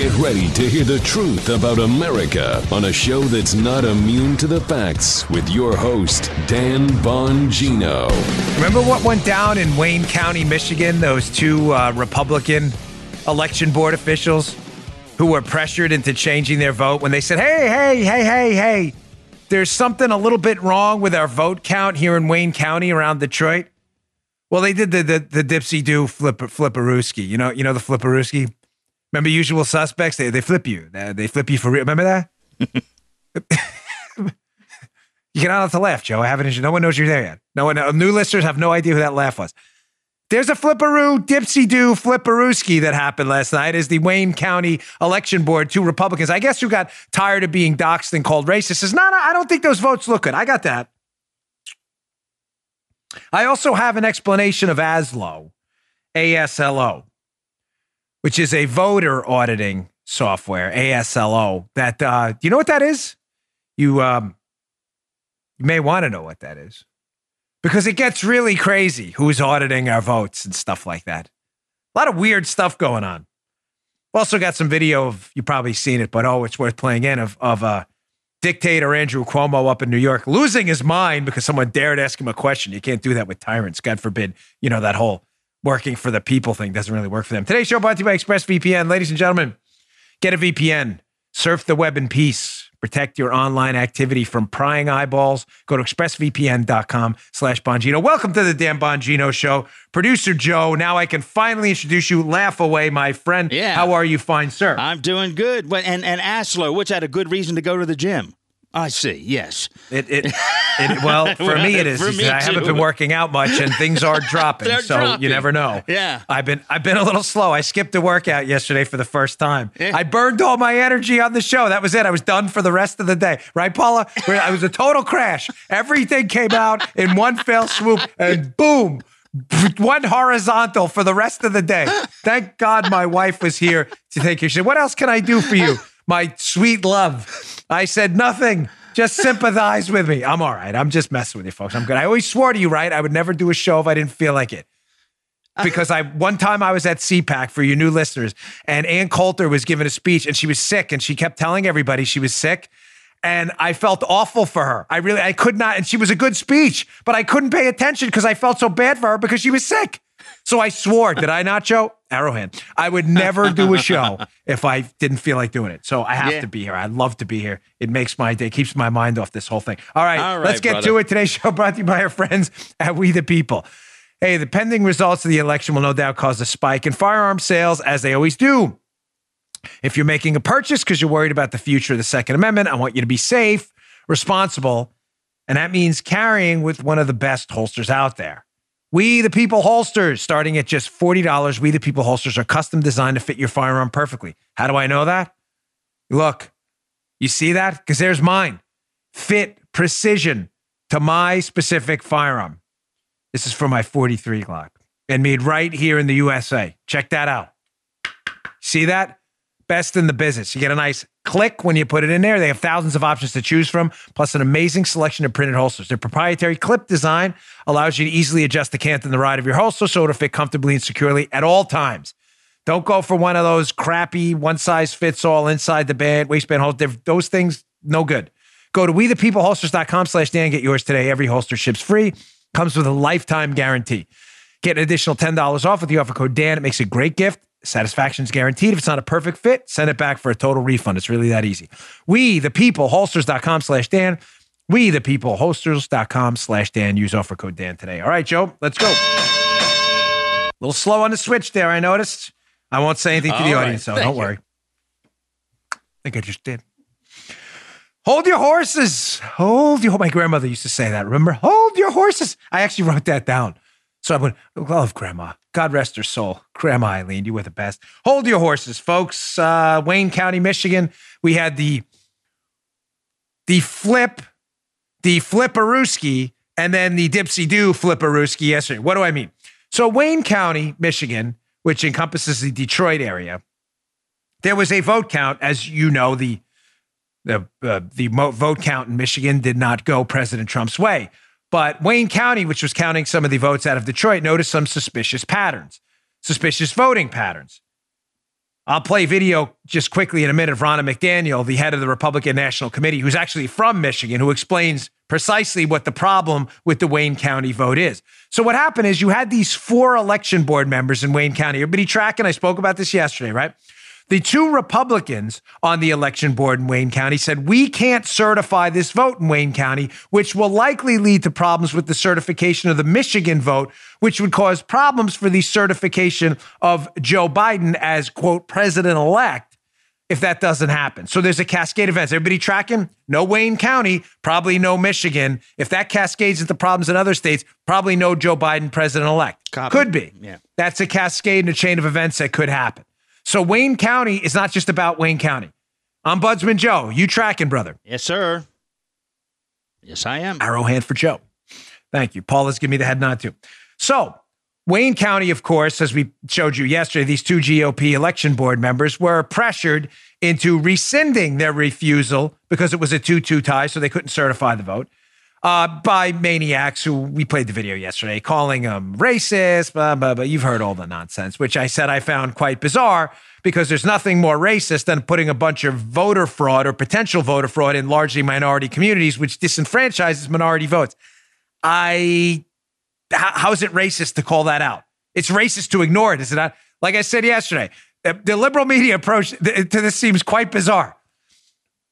Get ready to hear the truth about America on a show that's not immune to the facts with your host, Dan Bongino. Remember what went down in Wayne County, Michigan? Those two uh, Republican election board officials who were pressured into changing their vote when they said, hey, hey, hey, hey, hey, there's something a little bit wrong with our vote count here in Wayne County around Detroit. Well, they did the the, the dipsy do flip flipperooski. You know, you know the flipperooski. Remember Usual Suspects? They they flip you. They, they flip you for real. Remember that? you cannot have to laugh, Joe. I haven't. No one knows you're there yet. No one. Uh, new listeners have no idea who that laugh was. There's a flipperoo, dipsy do, flipperooski that happened last night as the Wayne County Election Board, two Republicans, I guess, who got tired of being doxxed and called racist, says, no, no, I don't think those votes look good. I got that. I also have an explanation of ASLO, ASLO, which is a voter auditing software, ASLO. That uh, you know what that is? You um, you may want to know what that is because it gets really crazy who's auditing our votes and stuff like that. A lot of weird stuff going on. Also got some video of you probably seen it, but oh, it's worth playing in of of uh, dictator Andrew Cuomo up in New York losing his mind because someone dared ask him a question. You can't do that with tyrants. God forbid. You know that whole working for the people thing doesn't really work for them. Today's show brought to you by ExpressVPN. Ladies and gentlemen, get a VPN. Surf the web in peace. Protect your online activity from prying eyeballs. Go to expressvpn.com slash Bongino. Welcome to the Dan Bongino Show. Producer Joe, now I can finally introduce you. Laugh away, my friend. Yeah. How are you, fine sir? I'm doing good. And, and Aslo, which had a good reason to go to the gym. I see. Yes. It, it, it well for me it is. Me I haven't been working out much and things are dropping, so dropping. you never know. Yeah. I've been I've been a little slow. I skipped a workout yesterday for the first time. Yeah. I burned all my energy on the show. That was it. I was done for the rest of the day. Right, Paula? I was a total crash. Everything came out in one fell swoop, and boom. One horizontal for the rest of the day. Thank God my wife was here to take care. She said, What else can I do for you, my sweet love? I said, Nothing. Just sympathize with me. I'm all right. I'm just messing with you, folks. I'm good. I always swore to you, right? I would never do a show if I didn't feel like it. Uh-huh. Because I one time I was at CPAC for you new listeners, and Ann Coulter was giving a speech and she was sick, and she kept telling everybody she was sick. And I felt awful for her. I really, I could not, and she was a good speech, but I couldn't pay attention because I felt so bad for her because she was sick. So I swore, did I not, Joe? Arrowhead. I would never do a show if I didn't feel like doing it. So I have Yeah. to be here. I'd love to be here. It makes my day, keeps my mind off this whole thing. All right, All right, let's get brother. to it. Today's show brought to you by our friends at We the People. Hey, the pending results of the election will no doubt cause a spike in firearm sales, as they always do. If you're making a purchase because you're worried about the future of the Second Amendment, I want you to be safe, responsible, and that means carrying with one of the best holsters out there. We the People holsters, starting at just $40. We the People holsters are custom designed to fit your firearm perfectly. How do I know that? Look, you see that? Because there's mine. Fit precision to my specific firearm. This is for my 43 Glock and made right here in the USA. Check that out. See that? Best in the business. You get a nice click when you put it in there. They have thousands of options to choose from, plus an amazing selection of printed holsters. Their proprietary clip design allows you to easily adjust the cant and the ride of your holster so it'll fit comfortably and securely at all times. Don't go for one of those crappy one size fits all inside the band waistband holster. Those things, no good. Go to wethepeopleholsters.com slash Dan. Get yours today. Every holster ships free. Comes with a lifetime guarantee. Get an additional $10 off with the offer code Dan. It makes a great gift. Satisfaction's guaranteed. If it's not a perfect fit, send it back for a total refund. It's really that easy. We, the people, holsters.com slash Dan. We, the people, holsters.com slash Dan. Use offer code Dan today. All right, Joe, let's go. A little slow on the switch there, I noticed. I won't say anything to the All right, audience, so don't you. worry. I think I just did. Hold your horses. Hold your. My grandmother used to say that. Remember? Hold your horses. I actually wrote that down. So I went, love grandma. God rest her soul. Grandma Eileen, you were the best. Hold your horses, folks. Uh, Wayne County, Michigan. We had the the flip, the flipperooski, and then the dipsy do flipperooski yesterday. What do I mean? So Wayne County, Michigan, which encompasses the Detroit area, there was a vote count, as you know, the the uh, the vote count in Michigan did not go President Trump's way. But Wayne County, which was counting some of the votes out of Detroit, noticed some suspicious patterns, suspicious voting patterns. I'll play video just quickly in a minute of Ronna McDaniel, the head of the Republican National Committee, who's actually from Michigan, who explains precisely what the problem with the Wayne County vote is. So, what happened is you had these four election board members in Wayne County. Everybody tracking? I spoke about this yesterday, right? The two Republicans on the election board in Wayne County said, We can't certify this vote in Wayne County, which will likely lead to problems with the certification of the Michigan vote, which would cause problems for the certification of Joe Biden as, quote, president elect if that doesn't happen. So there's a cascade of events. Everybody tracking? No Wayne County, probably no Michigan. If that cascades into problems in other states, probably no Joe Biden president elect. Could be. Yeah. That's a cascade and a chain of events that could happen. So Wayne County is not just about Wayne County. Ombudsman Joe. You tracking, brother? Yes, sir. Yes, I am. Arrow hand for Joe. Thank you. Paul has given me the head nod too. So Wayne County, of course, as we showed you yesterday, these two GOP election board members were pressured into rescinding their refusal because it was a 2 2 tie, so they couldn't certify the vote uh, by maniacs who we played the video yesterday, calling them racist, blah, blah, blah. You've heard all the nonsense, which I said I found quite bizarre because there's nothing more racist than putting a bunch of voter fraud or potential voter fraud in largely minority communities, which disenfranchises minority votes. I, how is it racist to call that out? It's racist to ignore it, is it not? Like I said yesterday, the liberal media approach to this seems quite bizarre.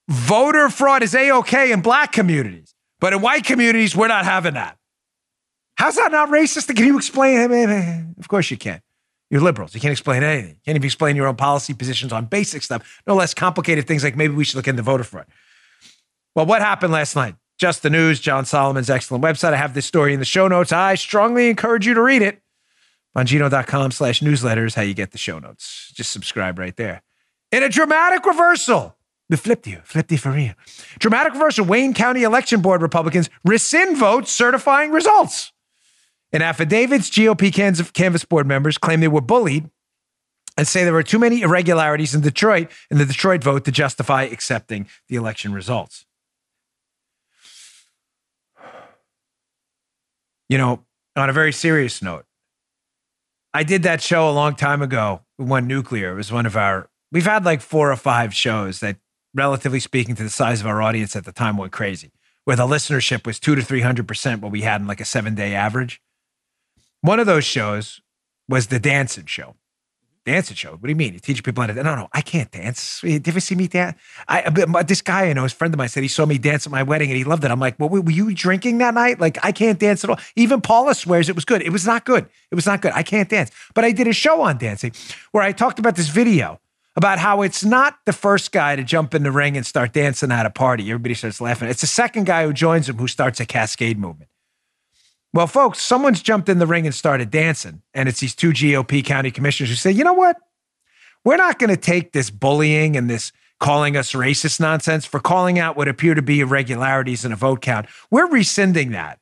Voter fraud is a okay in black communities but in white communities, we're not having that. How's that not racist? Can you explain? Of course you can. You're liberals. You can't explain anything. You can't even explain your own policy positions on basic stuff, no less complicated things like maybe we should look into voter fraud. Well, what happened last night? Just the news, John Solomon's excellent website. I have this story in the show notes. I strongly encourage you to read it. Bongino.com slash newsletters, how you get the show notes. Just subscribe right there. In a dramatic reversal the flipped you, flipped you for real. Dramatic reversal. Wayne County Election Board Republicans rescind votes certifying results. In affidavits, GOP canvass board members claim they were bullied and say there were too many irregularities in Detroit in the Detroit vote to justify accepting the election results. You know, on a very serious note, I did that show a long time ago when nuclear. It was one of our, we've had like four or five shows that relatively speaking to the size of our audience at the time, went crazy, where the listenership was two to 300% what we had in like a seven day average. One of those shows was the dancing show. Dancing show. What do you mean? You teach people how to dance? No, no, I can't dance. Did you ever see me dance? I, this guy I know, his friend of mine said he saw me dance at my wedding and he loved it. I'm like, well, were you drinking that night? Like, I can't dance at all. Even Paula swears it was good. It was not good. It was not good. I can't dance. But I did a show on dancing where I talked about this video about how it's not the first guy to jump in the ring and start dancing at a party. Everybody starts laughing. It's the second guy who joins him who starts a cascade movement. Well, folks, someone's jumped in the ring and started dancing, and it's these two GOP county commissioners who say, you know what? We're not going to take this bullying and this calling us racist nonsense for calling out what appear to be irregularities in a vote count. We're rescinding that.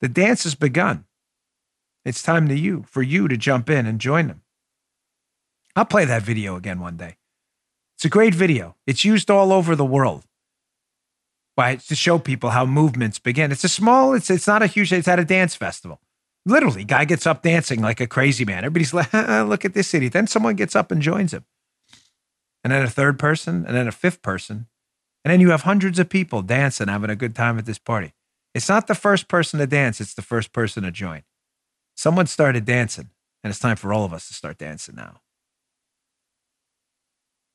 The dance has begun. It's time to you for you to jump in and join them. I'll play that video again one day. It's a great video. It's used all over the world. Why? To show people how movements begin. It's a small, it's it's not a huge, it's at a dance festival. Literally, guy gets up dancing like a crazy man. Everybody's like, look at this city. Then someone gets up and joins him. And then a third person, and then a fifth person. And then you have hundreds of people dancing, having a good time at this party. It's not the first person to dance, it's the first person to join. Someone started dancing, and it's time for all of us to start dancing now.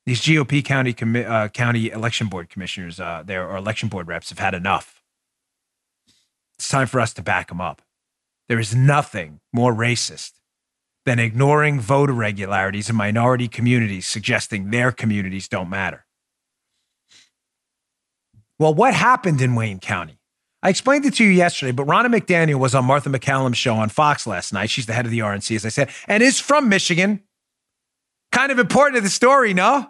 These GOP county commi- uh, county election board commissioners, uh, there or election board reps, have had enough. It's time for us to back them up. There is nothing more racist than ignoring voter irregularities in minority communities, suggesting their communities don't matter. Well, what happened in Wayne County? I explained it to you yesterday, but Ronna McDaniel was on Martha MacCallum's show on Fox last night. She's the head of the RNC, as I said, and is from Michigan. Kind of important to the story, no?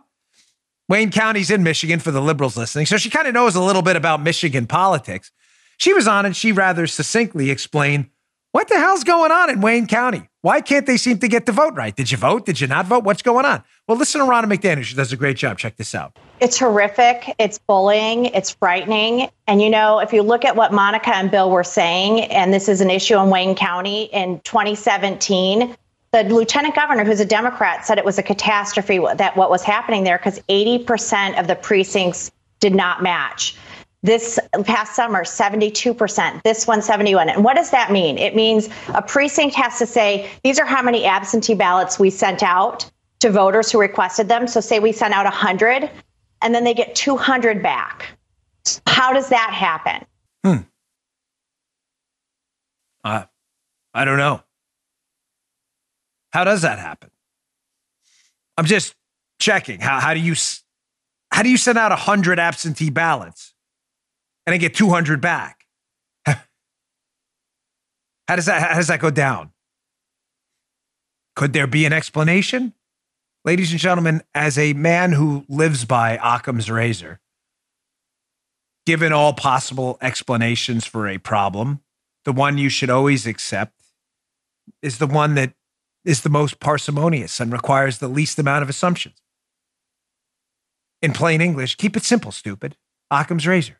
Wayne County's in Michigan for the liberals listening, so she kind of knows a little bit about Michigan politics. She was on and she rather succinctly explained what the hell's going on in Wayne County? Why can't they seem to get the vote right? Did you vote? Did you not vote? What's going on? Well, listen to Ronna McDaniel. She does a great job. Check this out. It's horrific. It's bullying. It's frightening. And you know, if you look at what Monica and Bill were saying, and this is an issue in Wayne County in 2017, the lieutenant governor, who's a Democrat, said it was a catastrophe that what was happening there because 80% of the precincts did not match. This past summer, 72%, this one, 71. And what does that mean? It means a precinct has to say, these are how many absentee ballots we sent out to voters who requested them. So say we sent out 100 and then they get 200 back. How does that happen? Hmm. Uh, I don't know. How does that happen? I'm just checking. How, how do you how do you send out 100 absentee ballots and then get 200 back? how does that how does that go down? Could there be an explanation? Ladies and gentlemen, as a man who lives by Occam's razor, given all possible explanations for a problem, the one you should always accept is the one that is the most parsimonious and requires the least amount of assumptions. In plain English, keep it simple, stupid. Occam's razor.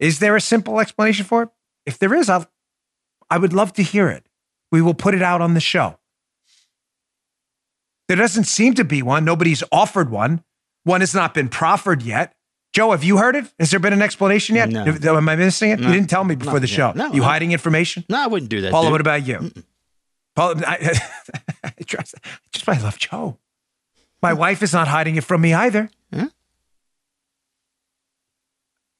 Is there a simple explanation for it? If there is, I'll, I would love to hear it. We will put it out on the show. There doesn't seem to be one. Nobody's offered one. One has not been proffered yet. Joe, have you heard it? Has there been an explanation yet? No. Am I missing it? No. You didn't tell me before No, the show. No, you hiding information? No, I wouldn't do that. Paula, dude. what about you? Paula, I, I trust, just I love Joe. My wife is not hiding it from me either. Huh?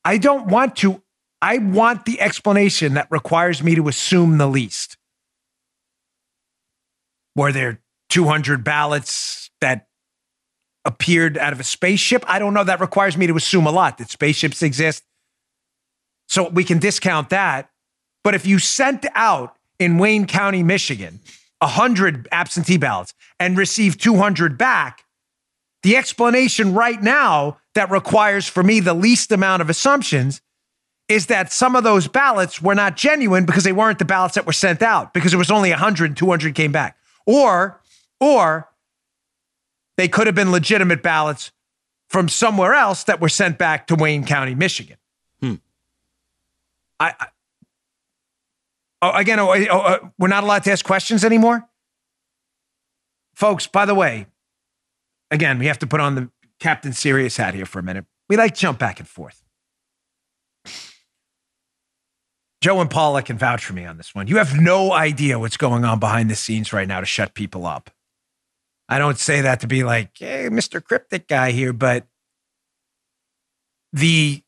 I don't want to. I want the explanation that requires me to assume the least. Were there 200 ballots that appeared out of a spaceship? I don't know. That requires me to assume a lot that spaceships exist. So we can discount that. But if you sent out in Wayne County, Michigan, 100 absentee ballots and received 200 back, the explanation right now that requires for me the least amount of assumptions is that some of those ballots were not genuine because they weren't the ballots that were sent out because it was only 100 200 came back or or they could have been legitimate ballots from somewhere else that were sent back to Wayne County, Michigan. Hmm. I, I oh, again, oh, oh, uh, we're not allowed to ask questions anymore, folks. By the way, again, we have to put on the Captain Serious hat here for a minute. We like jump back and forth. Joe and Paula can vouch for me on this one. You have no idea what's going on behind the scenes right now to shut people up. I don't say that to be like, hey, Mr. Cryptic guy here, but the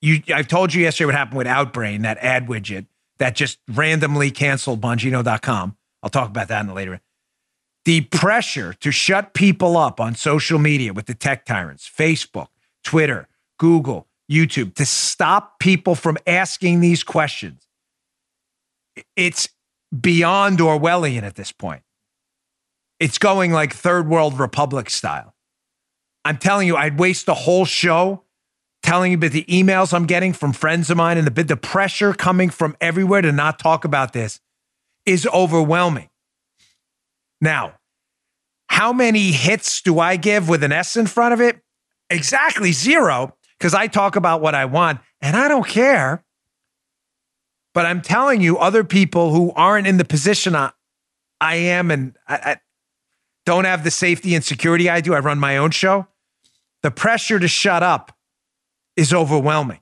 you I've told you yesterday what happened with Outbrain, that ad widget that just randomly canceled Bongino.com. I'll talk about that in a later. The pressure to shut people up on social media with the tech tyrants, Facebook, Twitter, Google, YouTube, to stop people from asking these questions. It's beyond Orwellian at this point. It's going like third world republic style. I'm telling you, I'd waste the whole show telling you about the emails I'm getting from friends of mine and the the pressure coming from everywhere to not talk about this is overwhelming. Now, how many hits do I give with an S in front of it? Exactly zero, because I talk about what I want and I don't care. But I'm telling you, other people who aren't in the position I, I am and I, I don't have the safety and security I do, I run my own show. The pressure to shut up is overwhelming.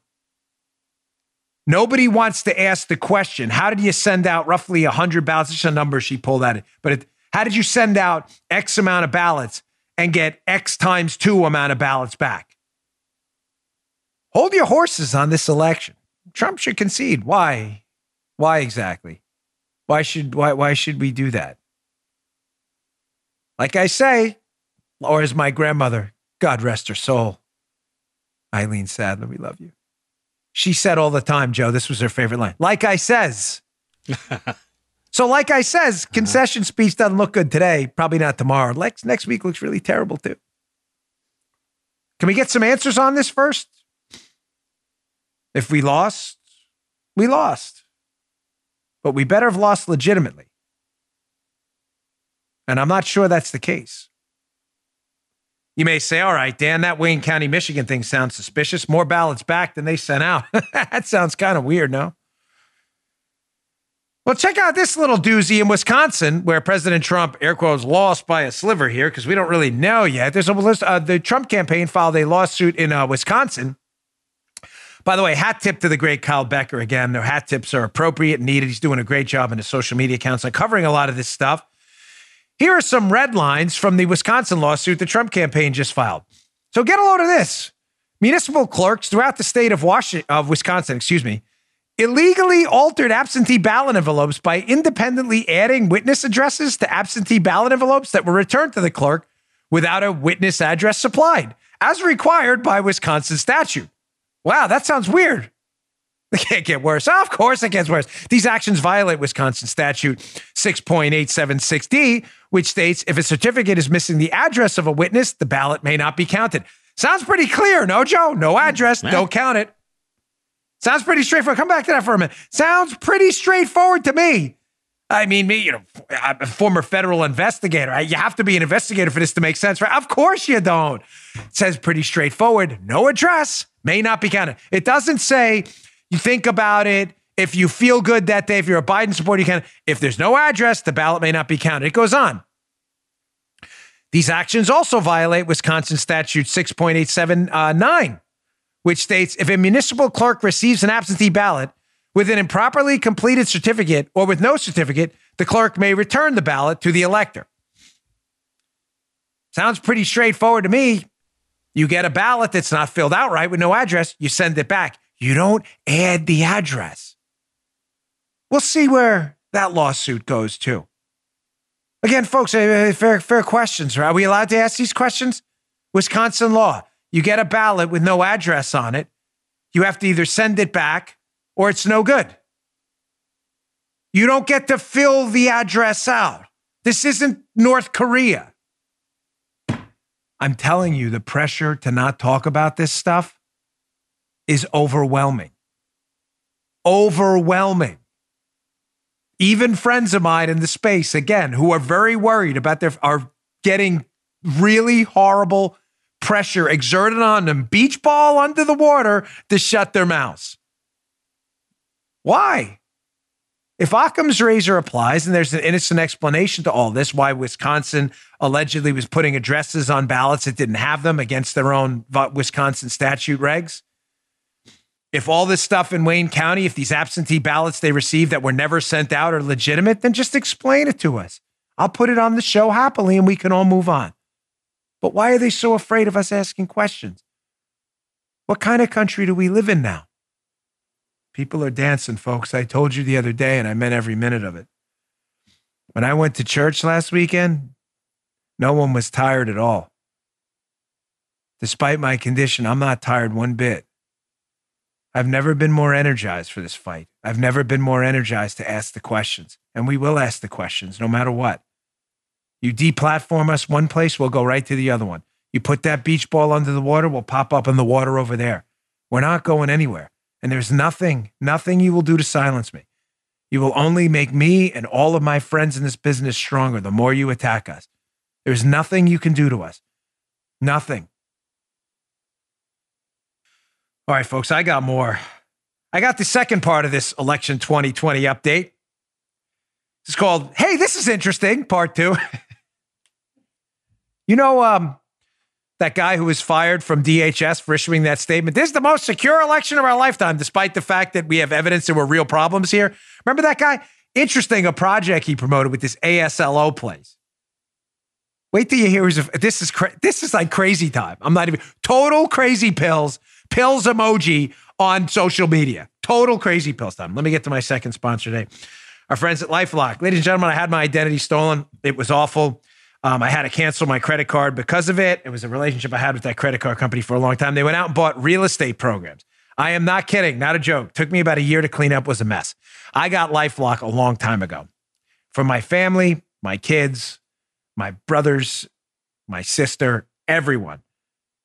Nobody wants to ask the question how did you send out roughly 100 ballots? It's a number she pulled out. But it, how did you send out X amount of ballots and get X times two amount of ballots back? Hold your horses on this election. Trump should concede. Why? Why exactly? Why should why why should we do that? Like I say, or as my grandmother, God rest her soul, Eileen Sadler, we love you. She said all the time, Joe, this was her favorite line. Like I says. so, like I says, uh-huh. concession speech doesn't look good today. Probably not tomorrow. Next, next week looks really terrible too. Can we get some answers on this first? If we lost, we lost. But we better have lost legitimately. And I'm not sure that's the case. You may say, all right, Dan, that Wayne County, Michigan thing sounds suspicious. More ballots back than they sent out. that sounds kind of weird, no? Well, check out this little doozy in Wisconsin where President Trump, air quotes, lost by a sliver here because we don't really know yet. There's a list. Uh, the Trump campaign filed a lawsuit in uh, Wisconsin. By the way, hat tip to the great Kyle Becker again. Their hat tips are appropriate and needed. He's doing a great job in his social media accounts on covering a lot of this stuff. Here are some red lines from the Wisconsin lawsuit the Trump campaign just filed. So get a load of this. Municipal clerks throughout the state of Washington, of Wisconsin, excuse me, illegally altered absentee ballot envelopes by independently adding witness addresses to absentee ballot envelopes that were returned to the clerk without a witness address supplied, as required by Wisconsin statute. Wow, that sounds weird. It can't get worse. of course, it gets worse. These actions violate Wisconsin statute 6.876D, which states if a certificate is missing the address of a witness, the ballot may not be counted. Sounds pretty clear, no, Joe? No mm, address, don't count it. Sounds pretty straightforward. Come back to that for a minute. Sounds pretty straightforward to me. I mean, me, you know, I'm a former federal investigator. You have to be an investigator for this to make sense, right? Of course you don't. It says pretty straightforward. No address may not be counted. It doesn't say think about it. If you feel good that day, if you're a Biden supporter, you can. If there's no address, the ballot may not be counted. It goes on. These actions also violate Wisconsin statute 6.879 uh, which states if a municipal clerk receives an absentee ballot with an improperly completed certificate or with no certificate, the clerk may return the ballot to the elector. Sounds pretty straightforward to me. You get a ballot that's not filled out right with no address, you send it back. You don't add the address. We'll see where that lawsuit goes to. Again, folks, eh, eh, fair, fair questions. Are we allowed to ask these questions? Wisconsin law. You get a ballot with no address on it. You have to either send it back or it's no good. You don't get to fill the address out. This isn't North Korea. I'm telling you, the pressure to not talk about this stuff is overwhelming. Overwhelming. Even friends of mine in the space, again, who are very worried about their, are getting really horrible pressure exerted on them, beach ball under the water to shut their mouths. Why? If Occam's razor applies, and there's an innocent explanation to all this, why Wisconsin allegedly was putting addresses on ballots that didn't have them against their own Wisconsin statute regs. If all this stuff in Wayne County, if these absentee ballots they received that were never sent out are legitimate, then just explain it to us. I'll put it on the show happily and we can all move on. But why are they so afraid of us asking questions? What kind of country do we live in now? People are dancing, folks. I told you the other day, and I meant every minute of it. When I went to church last weekend, no one was tired at all. Despite my condition, I'm not tired one bit. I've never been more energized for this fight. I've never been more energized to ask the questions. And we will ask the questions no matter what. You deplatform us one place, we'll go right to the other one. You put that beach ball under the water, we'll pop up in the water over there. We're not going anywhere. And there's nothing, nothing you will do to silence me. You will only make me and all of my friends in this business stronger the more you attack us. There's nothing you can do to us. Nothing. All right, folks, I got more. I got the second part of this election 2020 update. It's called, Hey, this is interesting, part two. You know, um, that guy who was fired from DHS for issuing that statement. This is the most secure election of our lifetime, despite the fact that we have evidence there were real problems here. Remember that guy? Interesting, a project he promoted with this ASLO place. Wait till you hear his. This is cra- this is like crazy time. I'm not even total crazy pills, pills emoji on social media. Total crazy pills time. Let me get to my second sponsor today. Our friends at LifeLock. Ladies and gentlemen, I had my identity stolen. It was awful. Um, I had to cancel my credit card because of it. It was a relationship I had with that credit card company for a long time. They went out and bought real estate programs. I am not kidding, not a joke. Took me about a year to clean up, was a mess. I got LifeLock a long time ago. For my family, my kids, my brothers, my sister, everyone,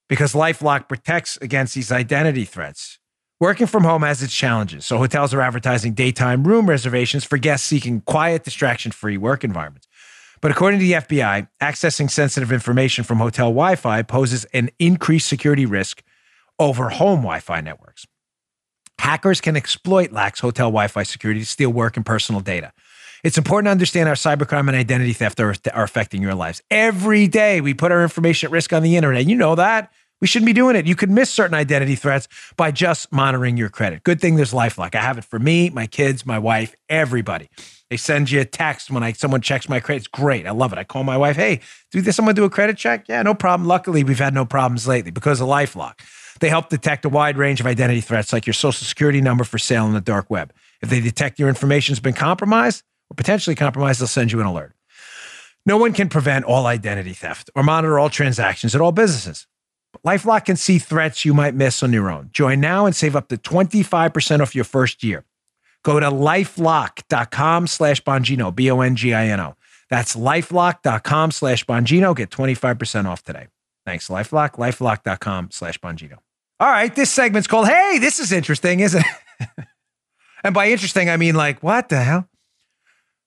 because LifeLock protects against these identity threats. Working from home has its challenges, so hotels are advertising daytime room reservations for guests seeking quiet, distraction free work environments. But according to the FBI, accessing sensitive information from hotel Wi Fi poses an increased security risk over home Wi Fi networks. Hackers can exploit lax hotel Wi Fi security to steal work and personal data. It's important to understand how cybercrime and identity theft are, are affecting your lives. Every day we put our information at risk on the internet. You know that. We shouldn't be doing it. You could miss certain identity threats by just monitoring your credit. Good thing there's Lifelock. I have it for me, my kids, my wife, everybody. They send you a text when I someone checks my credit. It's great. I love it. I call my wife, hey, do this someone do a credit check? Yeah, no problem. Luckily, we've had no problems lately because of Lifelock. They help detect a wide range of identity threats like your social security number for sale on the dark web. If they detect your information has been compromised or potentially compromised, they'll send you an alert. No one can prevent all identity theft or monitor all transactions at all businesses. LifeLock can see threats you might miss on your own. Join now and save up to 25% off your first year. Go to lifelock.com slash Bongino, B O N G I N O. That's lifelock.com slash Bongino. Get 25% off today. Thanks, Lifelock, lifelock.com slash Bongino. All right, this segment's called Hey, this is interesting, isn't it? and by interesting, I mean like, what the hell?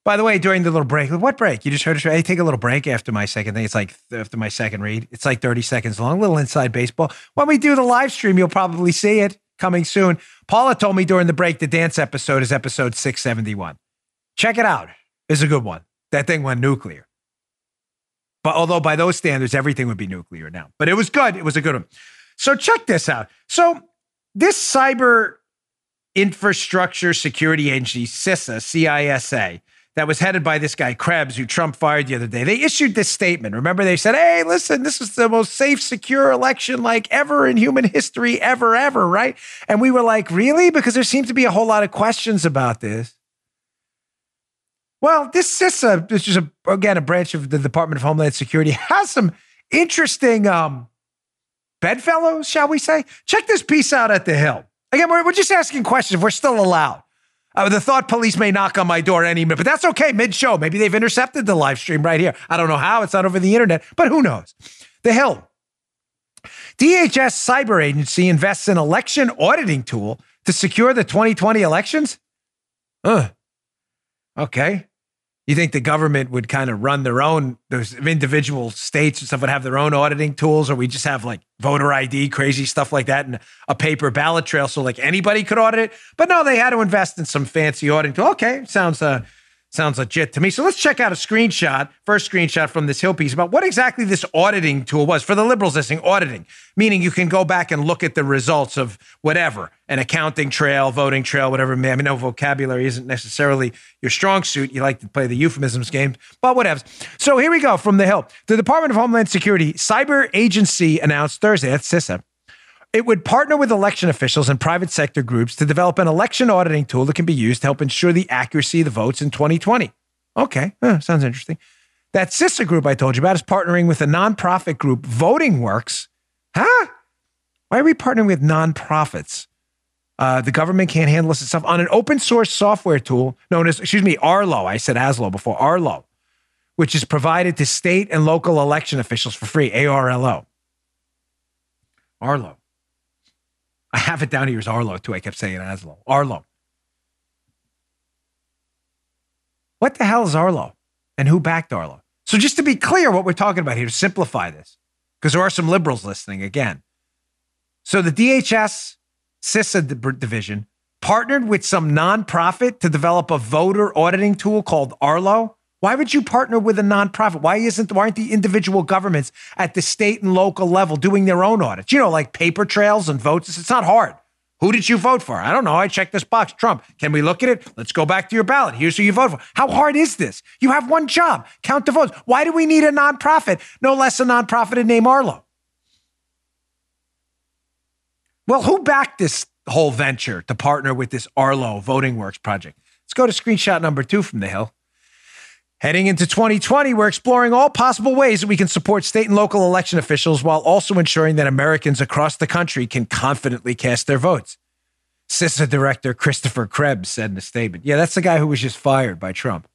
By the way, during the little break, what break? You just heard it. Hey, take a little break after my second thing. It's like after my second read. It's like 30 seconds long, A little inside baseball. When we do the live stream, you'll probably see it coming soon. Paula told me during the break the dance episode is episode 671. Check it out. It's a good one. That thing went nuclear. But although by those standards, everything would be nuclear now. But it was good. It was a good one. So check this out. So this cyber infrastructure security agency, CISA, C-I-S-A, that was headed by this guy Krebs, who Trump fired the other day. They issued this statement. Remember, they said, "Hey, listen, this is the most safe, secure election like ever in human history, ever, ever." Right? And we were like, "Really?" Because there seems to be a whole lot of questions about this. Well, this CISA, which is a, again a branch of the Department of Homeland Security, has some interesting um, bedfellows, shall we say? Check this piece out at the Hill. Again, we're, we're just asking questions. We're still allowed. Uh, the thought police may knock on my door any minute, but that's okay. Mid show, maybe they've intercepted the live stream right here. I don't know how. It's not over the internet, but who knows? The Hill. DHS Cyber Agency invests in election auditing tool to secure the 2020 elections. Ugh. Okay. You think the government would kind of run their own, those individual states and stuff would have their own auditing tools, or we just have like voter ID, crazy stuff like that, and a paper ballot trail so like anybody could audit it? But no, they had to invest in some fancy auditing tool. Okay, sounds uh, Sounds legit to me. So let's check out a screenshot, first screenshot from this Hill piece about what exactly this auditing tool was for the liberals listening. Auditing, meaning you can go back and look at the results of whatever, an accounting trail, voting trail, whatever. I mean, no vocabulary isn't necessarily your strong suit. You like to play the euphemisms game, but whatever. So here we go from the Hill. The Department of Homeland Security Cyber Agency announced Thursday, that's CISA, it would partner with election officials and private sector groups to develop an election auditing tool that can be used to help ensure the accuracy of the votes in 2020. Okay, sounds interesting. That CISA group I told you about is partnering with a nonprofit group, Voting Works. Huh? Why are we partnering with nonprofits? Uh, the government can't handle this itself on an open source software tool known as, excuse me, Arlo. I said Aslo before, Arlo, which is provided to state and local election officials for free, A R L O. Arlo. I have it down here as Arlo too. I kept saying Aslo. Arlo. What the hell is Arlo? And who backed Arlo? So just to be clear, what we're talking about here, to simplify this, because there are some liberals listening again. So the DHS CISA division partnered with some nonprofit to develop a voter auditing tool called Arlo why would you partner with a nonprofit? Why isn't why aren't the individual governments at the state and local level doing their own audits? You know, like paper trails and votes. It's not hard. Who did you vote for? I don't know. I checked this box. Trump. Can we look at it? Let's go back to your ballot. Here's who you voted for. How hard is this? You have one job. Count the votes. Why do we need a nonprofit? No less a nonprofit in name Arlo. Well, who backed this whole venture to partner with this Arlo Voting Works project? Let's go to screenshot number two from the Hill. Heading into 2020, we're exploring all possible ways that we can support state and local election officials while also ensuring that Americans across the country can confidently cast their votes. CISA Director Christopher Krebs said in a statement. Yeah, that's the guy who was just fired by Trump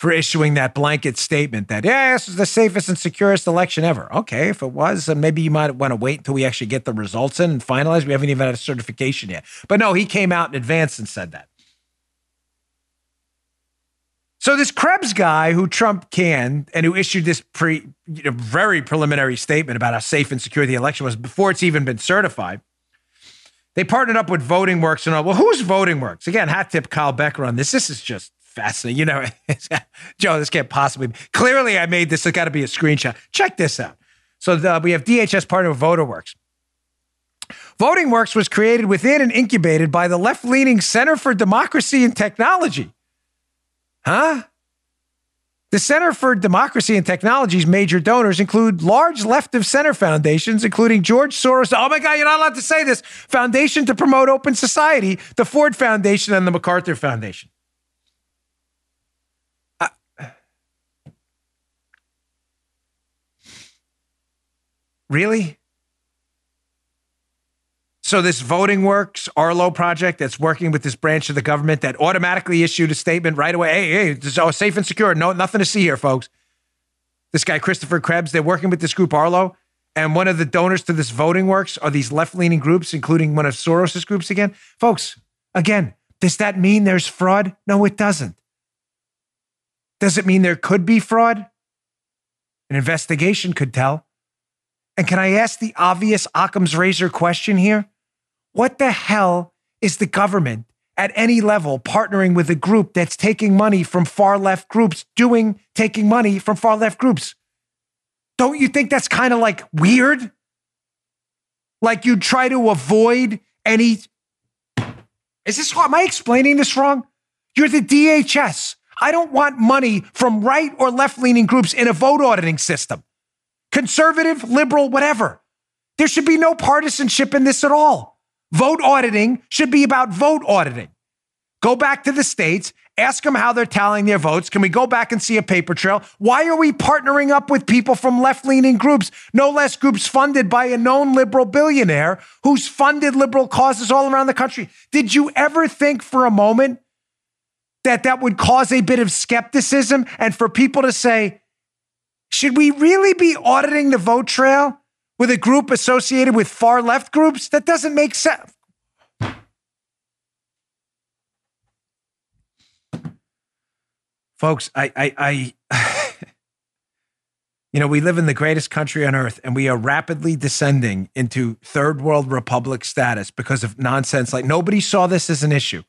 for issuing that blanket statement that, yeah, this is the safest and securest election ever. Okay, if it was, then maybe you might want to wait until we actually get the results in and finalize. We haven't even had a certification yet. But no, he came out in advance and said that. So this Krebs guy who Trump canned and who issued this pre, you know, very preliminary statement about how safe and secure the election was before it's even been certified, They partnered up with Voting Works and all. Well, who's Voting Works? Again, hat tip Kyle Becker on this. This is just fascinating. You know, Joe, this can't possibly be. Clearly, I made this. It's got to be a screenshot. Check this out. So the, we have DHS partner with VoterWorks. Voting Works was created within and incubated by the left leaning Center for Democracy and Technology. Huh? The Center for Democracy and Technology's major donors include large left of center foundations, including George Soros. Oh my God, you're not allowed to say this. Foundation to Promote Open Society, the Ford Foundation, and the MacArthur Foundation. Really? So this voting works Arlo project that's working with this branch of the government that automatically issued a statement right away. Hey, hey, is all safe and secure. No, nothing to see here, folks. This guy Christopher Krebs, they're working with this group Arlo, and one of the donors to this voting works are these left-leaning groups, including one of Soros's groups again. Folks, again, does that mean there's fraud? No, it doesn't. Does it mean there could be fraud? An investigation could tell. And can I ask the obvious Occam's razor question here? What the hell is the government at any level partnering with a group that's taking money from far left groups, doing taking money from far left groups? Don't you think that's kind of like weird? Like you try to avoid any. Is this, am I explaining this wrong? You're the DHS. I don't want money from right or left leaning groups in a vote auditing system. Conservative, liberal, whatever. There should be no partisanship in this at all. Vote auditing should be about vote auditing. Go back to the states, ask them how they're tallying their votes. Can we go back and see a paper trail? Why are we partnering up with people from left leaning groups, no less groups funded by a known liberal billionaire who's funded liberal causes all around the country? Did you ever think for a moment that that would cause a bit of skepticism and for people to say, should we really be auditing the vote trail? With a group associated with far left groups? That doesn't make sense. Folks, I, I, I you know, we live in the greatest country on earth and we are rapidly descending into third world republic status because of nonsense like nobody saw this as an issue.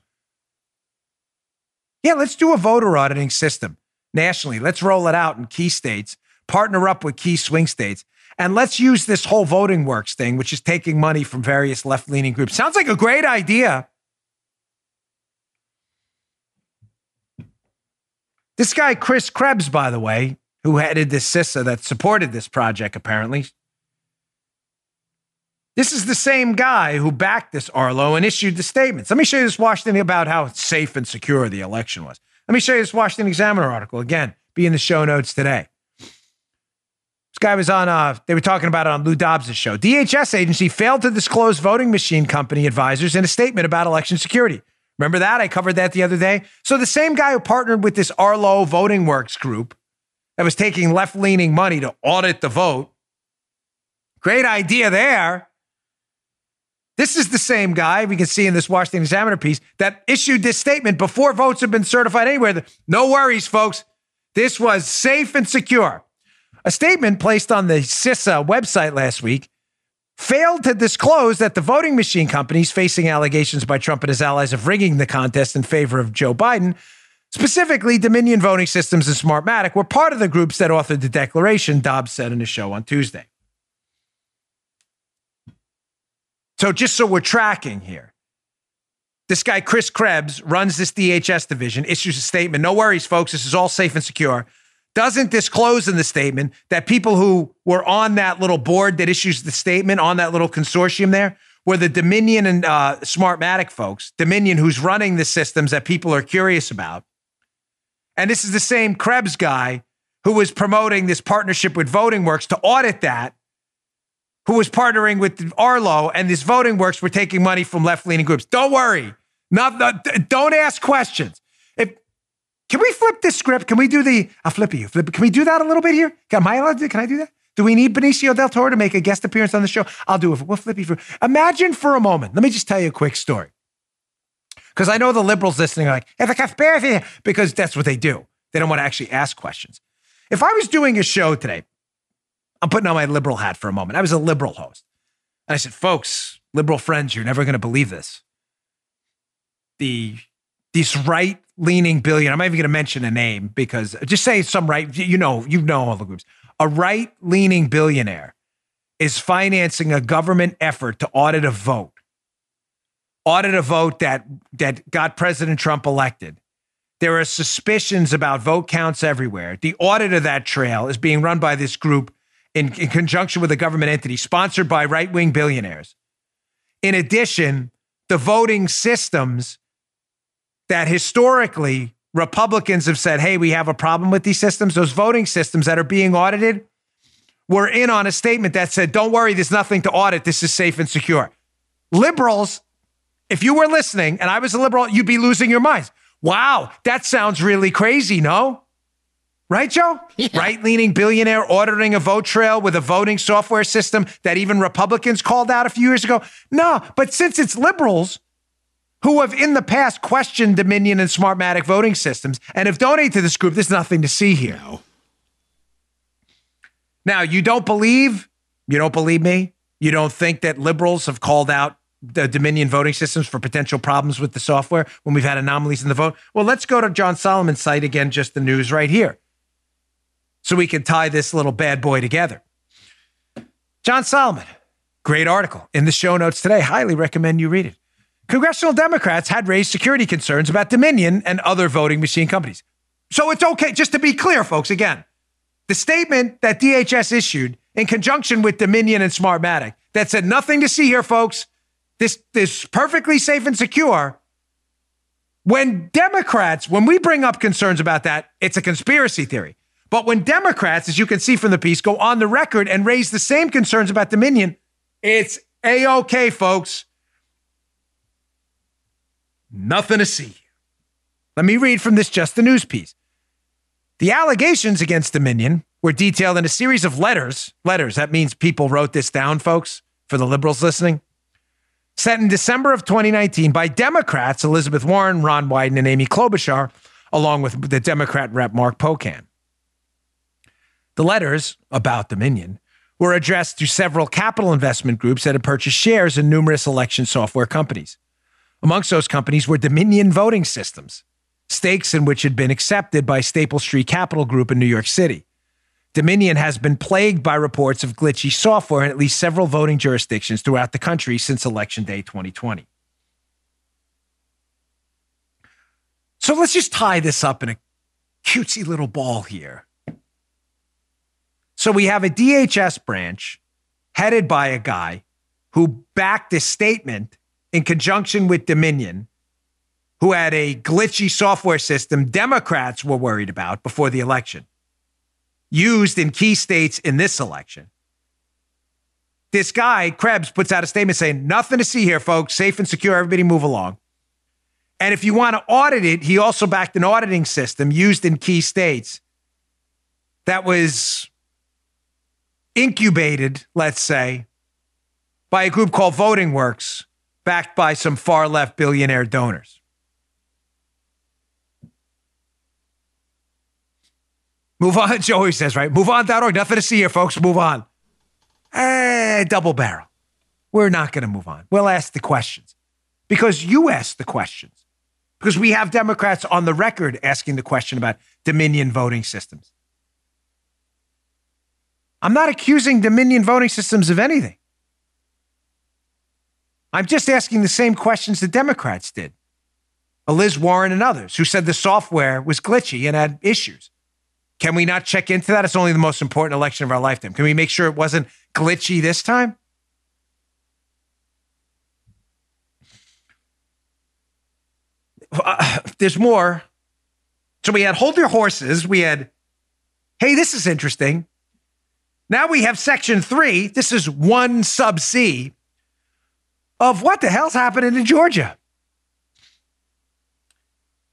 Yeah, let's do a voter auditing system nationally. Let's roll it out in key states, partner up with key swing states. And let's use this whole voting works thing, which is taking money from various left leaning groups. Sounds like a great idea. This guy, Chris Krebs, by the way, who headed this CISA that supported this project, apparently. This is the same guy who backed this Arlo and issued the statements. Let me show you this Washington about how safe and secure the election was. Let me show you this Washington Examiner article. Again, be in the show notes today. This guy was on, uh, they were talking about it on Lou Dobbs' show. DHS agency failed to disclose voting machine company advisors in a statement about election security. Remember that? I covered that the other day. So the same guy who partnered with this Arlo Voting Works group that was taking left leaning money to audit the vote. Great idea there. This is the same guy we can see in this Washington Examiner piece that issued this statement before votes have been certified anywhere. No worries, folks. This was safe and secure. A statement placed on the CISA website last week failed to disclose that the voting machine companies facing allegations by Trump and his allies of rigging the contest in favor of Joe Biden, specifically Dominion Voting Systems and Smartmatic, were part of the groups that authored the declaration, Dobbs said in a show on Tuesday. So, just so we're tracking here, this guy, Chris Krebs, runs this DHS division, issues a statement. No worries, folks. This is all safe and secure doesn't disclose in the statement that people who were on that little board that issues the statement on that little consortium there were the Dominion and uh, Smartmatic folks, Dominion, who's running the systems that people are curious about. And this is the same Krebs guy who was promoting this partnership with Voting Works to audit that, who was partnering with Arlo, and this Voting Works were taking money from left leaning groups. Don't worry. Not, not, don't ask questions. Can we flip this script? Can we do the, I'll flip you, flip, can we do that a little bit here? Am I allowed to, can I do that? Do we need Benicio del Toro to make a guest appearance on the show? I'll do it. We'll flip you for, imagine for a moment, let me just tell you a quick story. Because I know the liberals listening are like, it's a conspiracy, because that's what they do. They don't want to actually ask questions. If I was doing a show today, I'm putting on my liberal hat for a moment. I was a liberal host. And I said, folks, liberal friends, you're never going to believe this. The this right leaning billion, I'm not even going to mention a name because just say some right, you know, you know all the groups. A right leaning billionaire is financing a government effort to audit a vote. Audit a vote that that got President Trump elected. There are suspicions about vote counts everywhere. The audit of that trail is being run by this group in, in conjunction with a government entity sponsored by right wing billionaires. In addition, the voting systems that historically Republicans have said, hey, we have a problem with these systems, those voting systems that are being audited were in on a statement that said, don't worry, there's nothing to audit. This is safe and secure. Liberals, if you were listening and I was a liberal, you'd be losing your minds. Wow, that sounds really crazy, no? Right, Joe? Yeah. Right leaning billionaire auditing a vote trail with a voting software system that even Republicans called out a few years ago. No, but since it's liberals who have in the past questioned Dominion and Smartmatic voting systems and have donated to this group, there's nothing to see here. No. Now, you don't believe, you don't believe me? You don't think that liberals have called out the Dominion voting systems for potential problems with the software when we've had anomalies in the vote? Well, let's go to John Solomon's site again, just the news right here so we can tie this little bad boy together. John Solomon, great article in the show notes today. Highly recommend you read it. Congressional Democrats had raised security concerns about Dominion and other voting machine companies. So it's okay, just to be clear, folks, again, the statement that DHS issued in conjunction with Dominion and Smartmatic that said nothing to see here, folks. This this perfectly safe and secure. When Democrats, when we bring up concerns about that, it's a conspiracy theory. But when Democrats, as you can see from the piece, go on the record and raise the same concerns about Dominion, it's A OK, folks. Nothing to see. Let me read from this Just the News piece. The allegations against Dominion were detailed in a series of letters. Letters, that means people wrote this down, folks, for the liberals listening. Sent in December of 2019 by Democrats Elizabeth Warren, Ron Wyden, and Amy Klobuchar, along with the Democrat rep Mark Pocan. The letters about Dominion were addressed to several capital investment groups that had purchased shares in numerous election software companies. Amongst those companies were Dominion Voting Systems, stakes in which had been accepted by Staple Street Capital Group in New York City. Dominion has been plagued by reports of glitchy software in at least several voting jurisdictions throughout the country since Election Day 2020. So let's just tie this up in a cutesy little ball here. So we have a DHS branch headed by a guy who backed a statement in conjunction with Dominion, who had a glitchy software system Democrats were worried about before the election, used in key states in this election. This guy, Krebs, puts out a statement saying, Nothing to see here, folks. Safe and secure. Everybody move along. And if you want to audit it, he also backed an auditing system used in key states that was incubated, let's say, by a group called Voting Works, backed by some far left billionaire donors. Move on, Joey says, right? Move on.org. Nothing to see here, folks. Move on. Eh, double barrel. We're not going to move on. We'll ask the questions because you asked the questions. Because we have Democrats on the record asking the question about Dominion voting systems. I'm not accusing Dominion voting systems of anything. I'm just asking the same questions the Democrats did. Liz Warren and others who said the software was glitchy and had issues. Can we not check into that? It's only the most important election of our lifetime. Can we make sure it wasn't glitchy this time? Uh, there's more. So we had hold your horses. We had, hey, this is interesting. Now we have section three. This is one sub C of what the hell's happening in Georgia.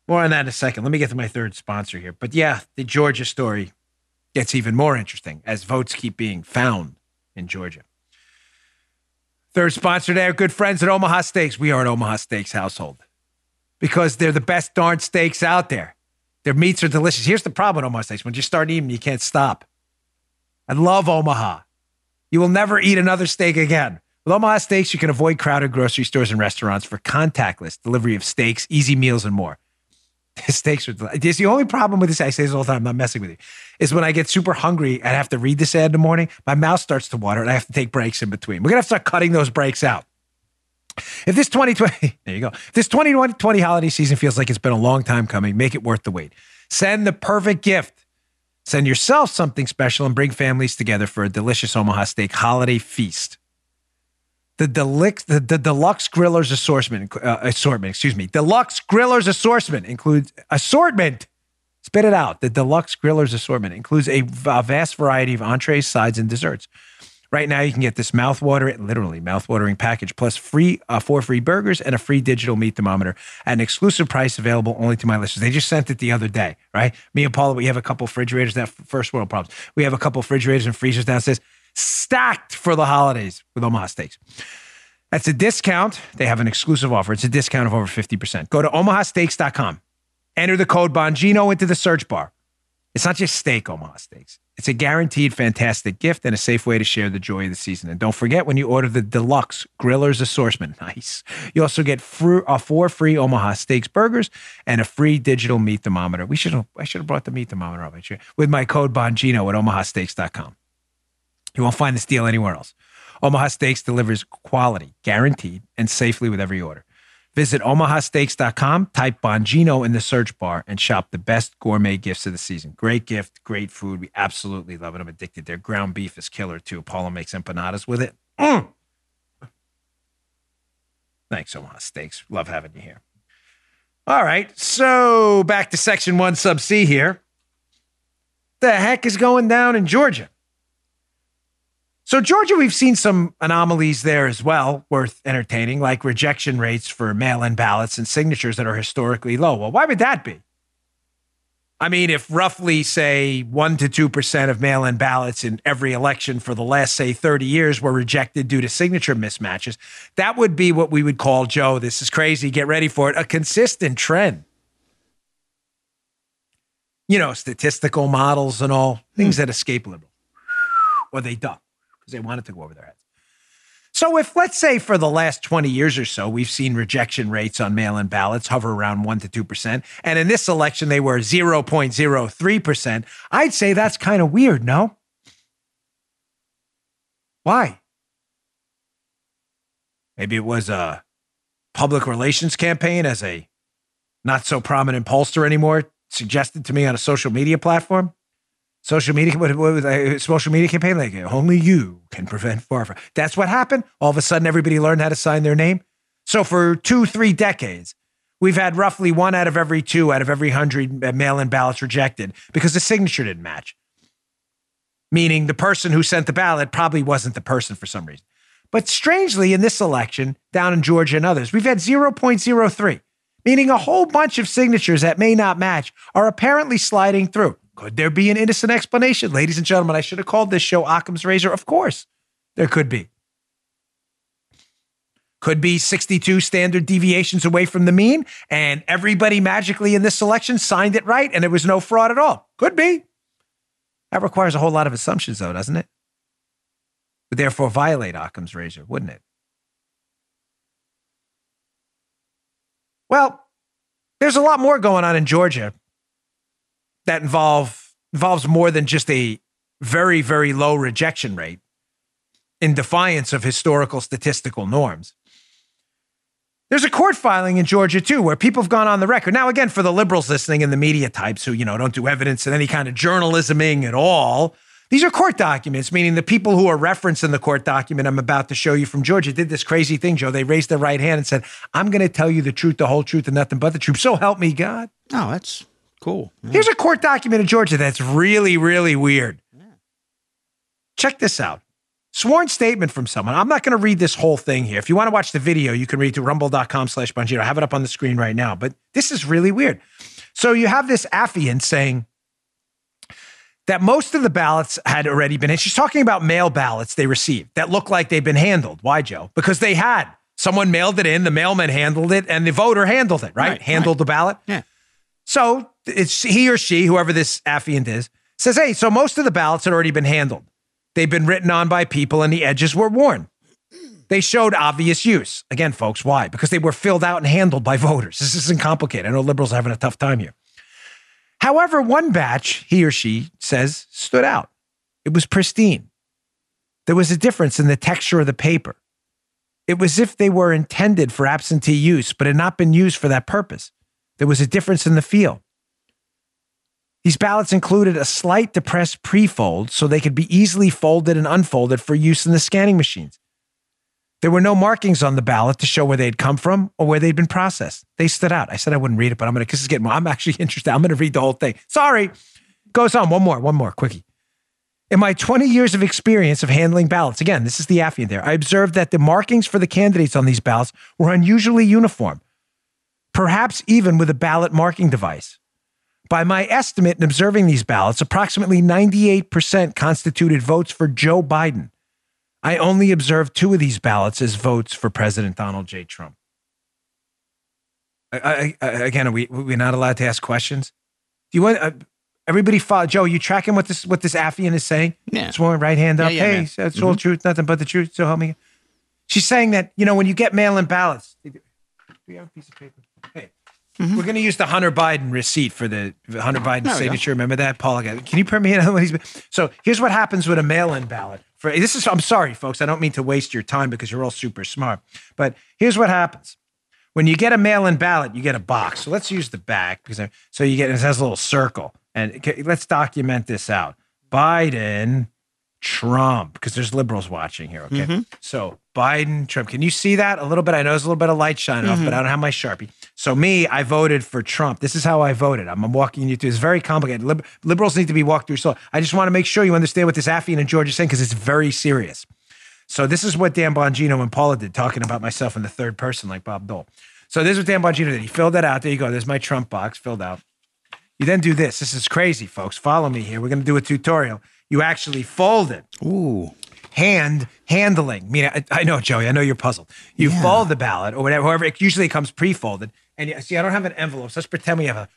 More on that in a second. Let me get to my third sponsor here. But yeah, the Georgia story gets even more interesting as votes keep being found in Georgia. Third sponsor today, our good friends at Omaha Steaks. We are an Omaha Steaks household because they're the best darn steaks out there. Their meats are delicious. Here's the problem with Omaha Steaks when you start eating, you can't stop. I love Omaha. You will never eat another steak again. With Omaha Steaks, you can avoid crowded grocery stores and restaurants for contactless delivery of steaks, easy meals, and more. The steaks are It's the only problem with this. I say this all the time. I'm not messing with you. Is when I get super hungry and I have to read this ad in the morning, my mouth starts to water and I have to take breaks in between. We're gonna have to start cutting those breaks out. If this 2020, there you go. If this 2020 holiday season feels like it's been a long time coming, make it worth the wait. Send the perfect gift. Send yourself something special and bring families together for a delicious Omaha Steak holiday feast. The deluxe, the, the deluxe grillers assortment, uh, assortment, excuse me, deluxe grillers assortment includes assortment. Spit it out. The deluxe grillers assortment includes a, a vast variety of entrees, sides, and desserts. Right now, you can get this mouthwatering, literally mouthwatering package plus free uh, four free burgers and a free digital meat thermometer at an exclusive price available only to my listeners. They just sent it the other day, right? Me and Paula, we have a couple refrigerators. That first world problems. We have a couple refrigerators and freezers downstairs stacked for the holidays with Omaha Steaks. That's a discount. They have an exclusive offer. It's a discount of over 50%. Go to omahasteaks.com. Enter the code Bongino into the search bar. It's not just steak, Omaha Steaks. It's a guaranteed fantastic gift and a safe way to share the joy of the season. And don't forget when you order the deluxe grillers assortment, nice. You also get uh, four free Omaha Steaks burgers and a free digital meat thermometer. We should I should have brought the meat thermometer up with my code Bongino at omahasteaks.com. You won't find this deal anywhere else. Omaha Steaks delivers quality, guaranteed, and safely with every order. Visit omahasteaks.com, type Bongino in the search bar, and shop the best gourmet gifts of the season. Great gift, great food. We absolutely love it. I'm addicted. Their ground beef is killer too. Paula makes empanadas with it. Mm. Thanks, Omaha Steaks. Love having you here. All right, so back to section one, sub C here. The heck is going down in Georgia? So, Georgia, we've seen some anomalies there as well, worth entertaining, like rejection rates for mail in ballots and signatures that are historically low. Well, why would that be? I mean, if roughly, say, 1% to 2% of mail in ballots in every election for the last, say, 30 years were rejected due to signature mismatches, that would be what we would call, Joe, this is crazy, get ready for it, a consistent trend. You know, statistical models and all, things hmm. that escape liberal or they duck because they wanted to go over their heads. So, if let's say for the last 20 years or so, we've seen rejection rates on mail in ballots hover around 1% to 2%, and in this election they were 0.03%, I'd say that's kind of weird, no? Why? Maybe it was a public relations campaign as a not so prominent pollster anymore suggested to me on a social media platform. Social media, what, what a uh, social media campaign? Like only you can prevent Farfa. That's what happened. All of a sudden, everybody learned how to sign their name. So for two, three decades, we've had roughly one out of every two out of every hundred uh, mail-in ballots rejected because the signature didn't match. Meaning the person who sent the ballot probably wasn't the person for some reason. But strangely, in this election down in Georgia and others, we've had 0.03, meaning a whole bunch of signatures that may not match are apparently sliding through. Could there be an innocent explanation? Ladies and gentlemen, I should have called this show Occam's Razor. Of course, there could be. Could be 62 standard deviations away from the mean, and everybody magically in this selection signed it right, and there was no fraud at all. Could be. That requires a whole lot of assumptions, though, doesn't it? Would therefore violate Occam's razor, wouldn't it? Well, there's a lot more going on in Georgia that involve involves more than just a very very low rejection rate in defiance of historical statistical norms. There's a court filing in Georgia too where people have gone on the record. Now again for the liberals listening and the media types who, you know, don't do evidence and any kind of journalisming at all, these are court documents, meaning the people who are referenced in the court document I'm about to show you from Georgia did this crazy thing, Joe. They raised their right hand and said, I'm going to tell you the truth, the whole truth, and nothing but the truth. So help me God. Oh, that's Cool. Yeah. Here's a court document in Georgia that's really, really weird. Yeah. Check this out. Sworn statement from someone. I'm not going to read this whole thing here. If you want to watch the video, you can read to rumble.com slash Bongino. I have it up on the screen right now, but this is really weird. So you have this affiant saying that most of the ballots had already been, and she's talking about mail ballots they received that look like they've been handled. Why, Joe? Because they had. Someone mailed it in, the mailman handled it, and the voter handled it, right? right handled right. the ballot. Yeah. So it's he or she, whoever this affiant is, says, hey, so most of the ballots had already been handled. They've been written on by people and the edges were worn. They showed obvious use. Again, folks, why? Because they were filled out and handled by voters. This isn't complicated. I know liberals are having a tough time here. However, one batch, he or she says, stood out. It was pristine. There was a difference in the texture of the paper. It was if they were intended for absentee use, but had not been used for that purpose. There was a difference in the feel. These ballots included a slight depressed prefold so they could be easily folded and unfolded for use in the scanning machines. There were no markings on the ballot to show where they'd come from or where they'd been processed. They stood out. I said I wouldn't read it, but I'm going to, because it's getting, I'm actually interested. I'm going to read the whole thing. Sorry. Goes on. One more, one more, quickie. In my 20 years of experience of handling ballots, again, this is the Affiant there, I observed that the markings for the candidates on these ballots were unusually uniform, perhaps even with a ballot marking device. By my estimate in observing these ballots, approximately 98% constituted votes for Joe Biden. I only observed two of these ballots as votes for President Donald J. Trump. I, I, again, are we we not allowed to ask questions? Do you want uh, everybody follow Joe? You tracking what this what this Affiant is saying? Yeah. Sworn right hand up. Yeah, yeah, hey, man. that's all truth, nothing but the truth. So help me. She's saying that you know when you get mail-in ballots. Do you have a piece of paper? Hey, we're going to use the Hunter Biden receipt for the Hunter Biden There signature. Remember that, Paul? Can you print me another one? He's- So here's what happens with a mail-in ballot. For this is, I'm sorry, folks. I don't mean to waste your time because you're all super smart. But here's what happens: when you get a mail-in ballot, you get a box. So let's use the back because I, so you get it has a little circle, and okay, let's document this out. Biden, Trump, because there's liberals watching here. Okay, so Biden, Trump. Can you see that a little bit? I know there's a little bit of light shining off, but I don't have my sharpie. So me, I voted for Trump. This is how I voted. I'm, I'm walking you through. It's very complicated. Lib- liberals need to be walked through. So I just want to make sure you understand what this Affiant and George are saying because it's very serious. So this is what Dan Bongino and Paula did, talking about myself in the third person, like Bob Dole. So this is what Dan Bongino did. He filled that out. There you go. There's my Trump box filled out. You then do this. This is crazy, folks. Follow me here. We're going to do a tutorial. You actually fold it Ooh. hand handling. I mean, I, I know, Joey. I know you're puzzled. You Yeah. fold the ballot or whatever. However, it usually comes pre-folded. And see, I don't have an envelope. So let's pretend we have a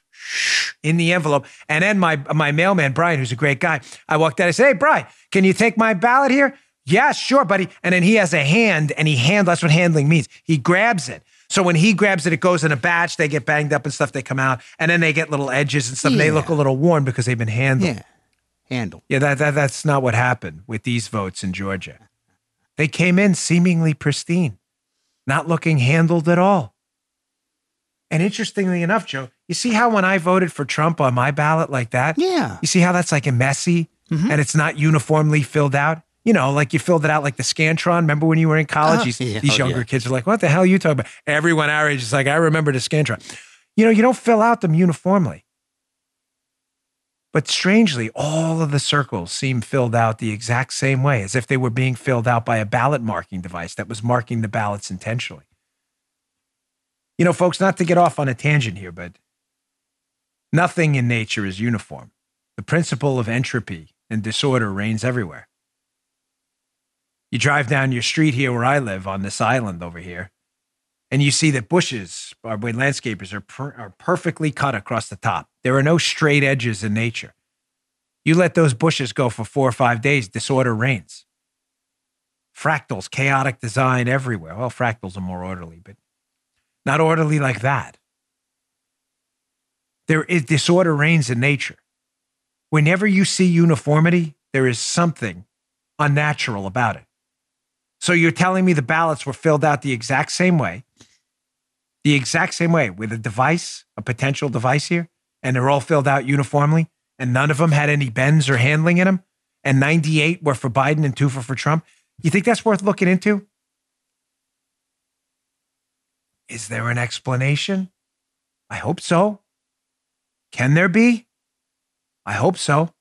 in the envelope. And then my my mailman Brian, who's a great guy, I walked out. I said, "Hey, Brian, can you take my ballot here?" Yeah, sure, buddy. And then he has a hand, and he hand. That's what handling means. He grabs it. So when he grabs it, it goes in a batch. They get banged up and stuff. They come out, and then they get little edges and stuff. And they look a little worn because they've been handled. Yeah. Handle. Yeah, that, that that's not what happened with these votes in Georgia. They came in seemingly pristine, not looking handled at all. And interestingly enough, Joe, you see how when I voted for Trump on my ballot like that, Yeah. you see how that's like a messy and it's not uniformly filled out? You know, like you filled it out like the Scantron. Remember when you were in college? Uh-huh. These, Yeah. these Oh, younger yeah. kids are like, what the hell are you talking about? Everyone our age is like, I remember the Scantron. You know, you don't fill out them uniformly. But strangely, all of the circles seem filled out the exact same way, as if they were being filled out by a ballot marking device that was marking the ballots intentionally. You know, folks, not to get off on a tangent here, but nothing in nature is uniform. The principle of entropy and disorder reigns everywhere. You drive down your street here where I live on this island over here, and you see that bushes, or where landscapers are, per, are perfectly cut across the top. There are no straight edges in nature. You let those bushes go for four or five days, disorder reigns. Fractals, chaotic design everywhere. Well, fractals are more orderly, but not orderly like that. There is disorder reigns in nature. Whenever you see uniformity, there is something unnatural about it. So you're telling me the ballots were filled out the exact same way, the exact same way with a device, a potential device here, and they're all filled out uniformly, and none of them had any bends or handling in them, and 98 were for Biden and two for, for Trump. You think that's worth looking into? Is there an explanation? I hope so. Can there be? I hope so.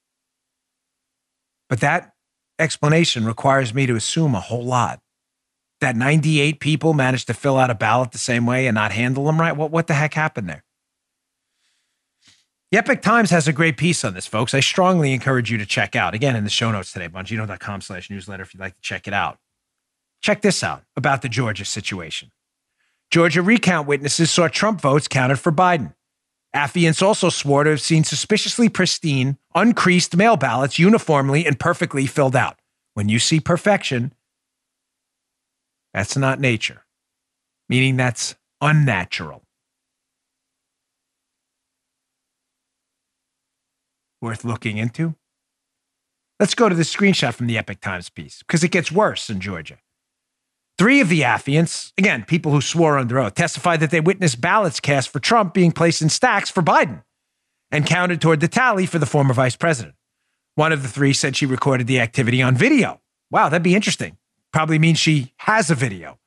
But that explanation requires me to assume a whole lot. That 98 people managed to fill out a ballot the same way and not handle them right. What, what the heck happened there? The Epoch Times has a great piece on this, folks. I strongly encourage you to check out. Again, in the show notes today, bongino.com slash newsletter if you'd like to check it out. Check this out about the Georgia situation. Georgia recount witnesses saw Trump votes counted for Biden. Affiants also swore to have seen suspiciously pristine, uncreased mail ballots uniformly and perfectly filled out. When you see perfection, That's not nature, meaning that's unnatural. Worth looking into. Let's go to the screenshot from the Epoch Times piece because it gets worse in Georgia. Three of the affiants, again, people who swore under oath, testified that they witnessed ballots cast for Trump being placed in stacks for Biden and counted toward the tally for the former vice president. One of the three said she recorded the activity on video. Wow, that'd be interesting. Probably means she has a video.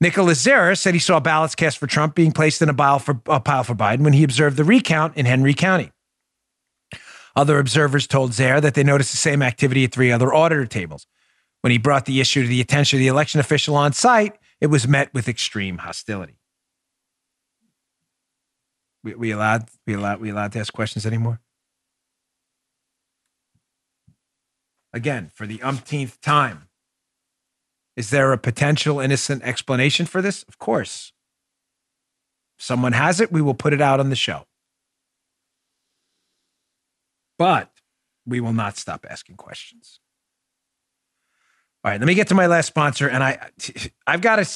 Nicholas Zara said he saw ballots cast for Trump being placed in a pile for, a pile for Biden when he observed the recount in Henry County. Other observers told Zare that they noticed the same activity at three other auditor tables. When he brought the issue to the attention of the election official on site, it was met with extreme hostility. We, we allowed we allowed we allowed to ask questions anymore? Again, for the umpteenth time. Is there a potential innocent explanation for this? Of course. If someone has it, we will put it out on the show. But we will not stop asking questions. All right, let me get to my last sponsor, and I, I've got a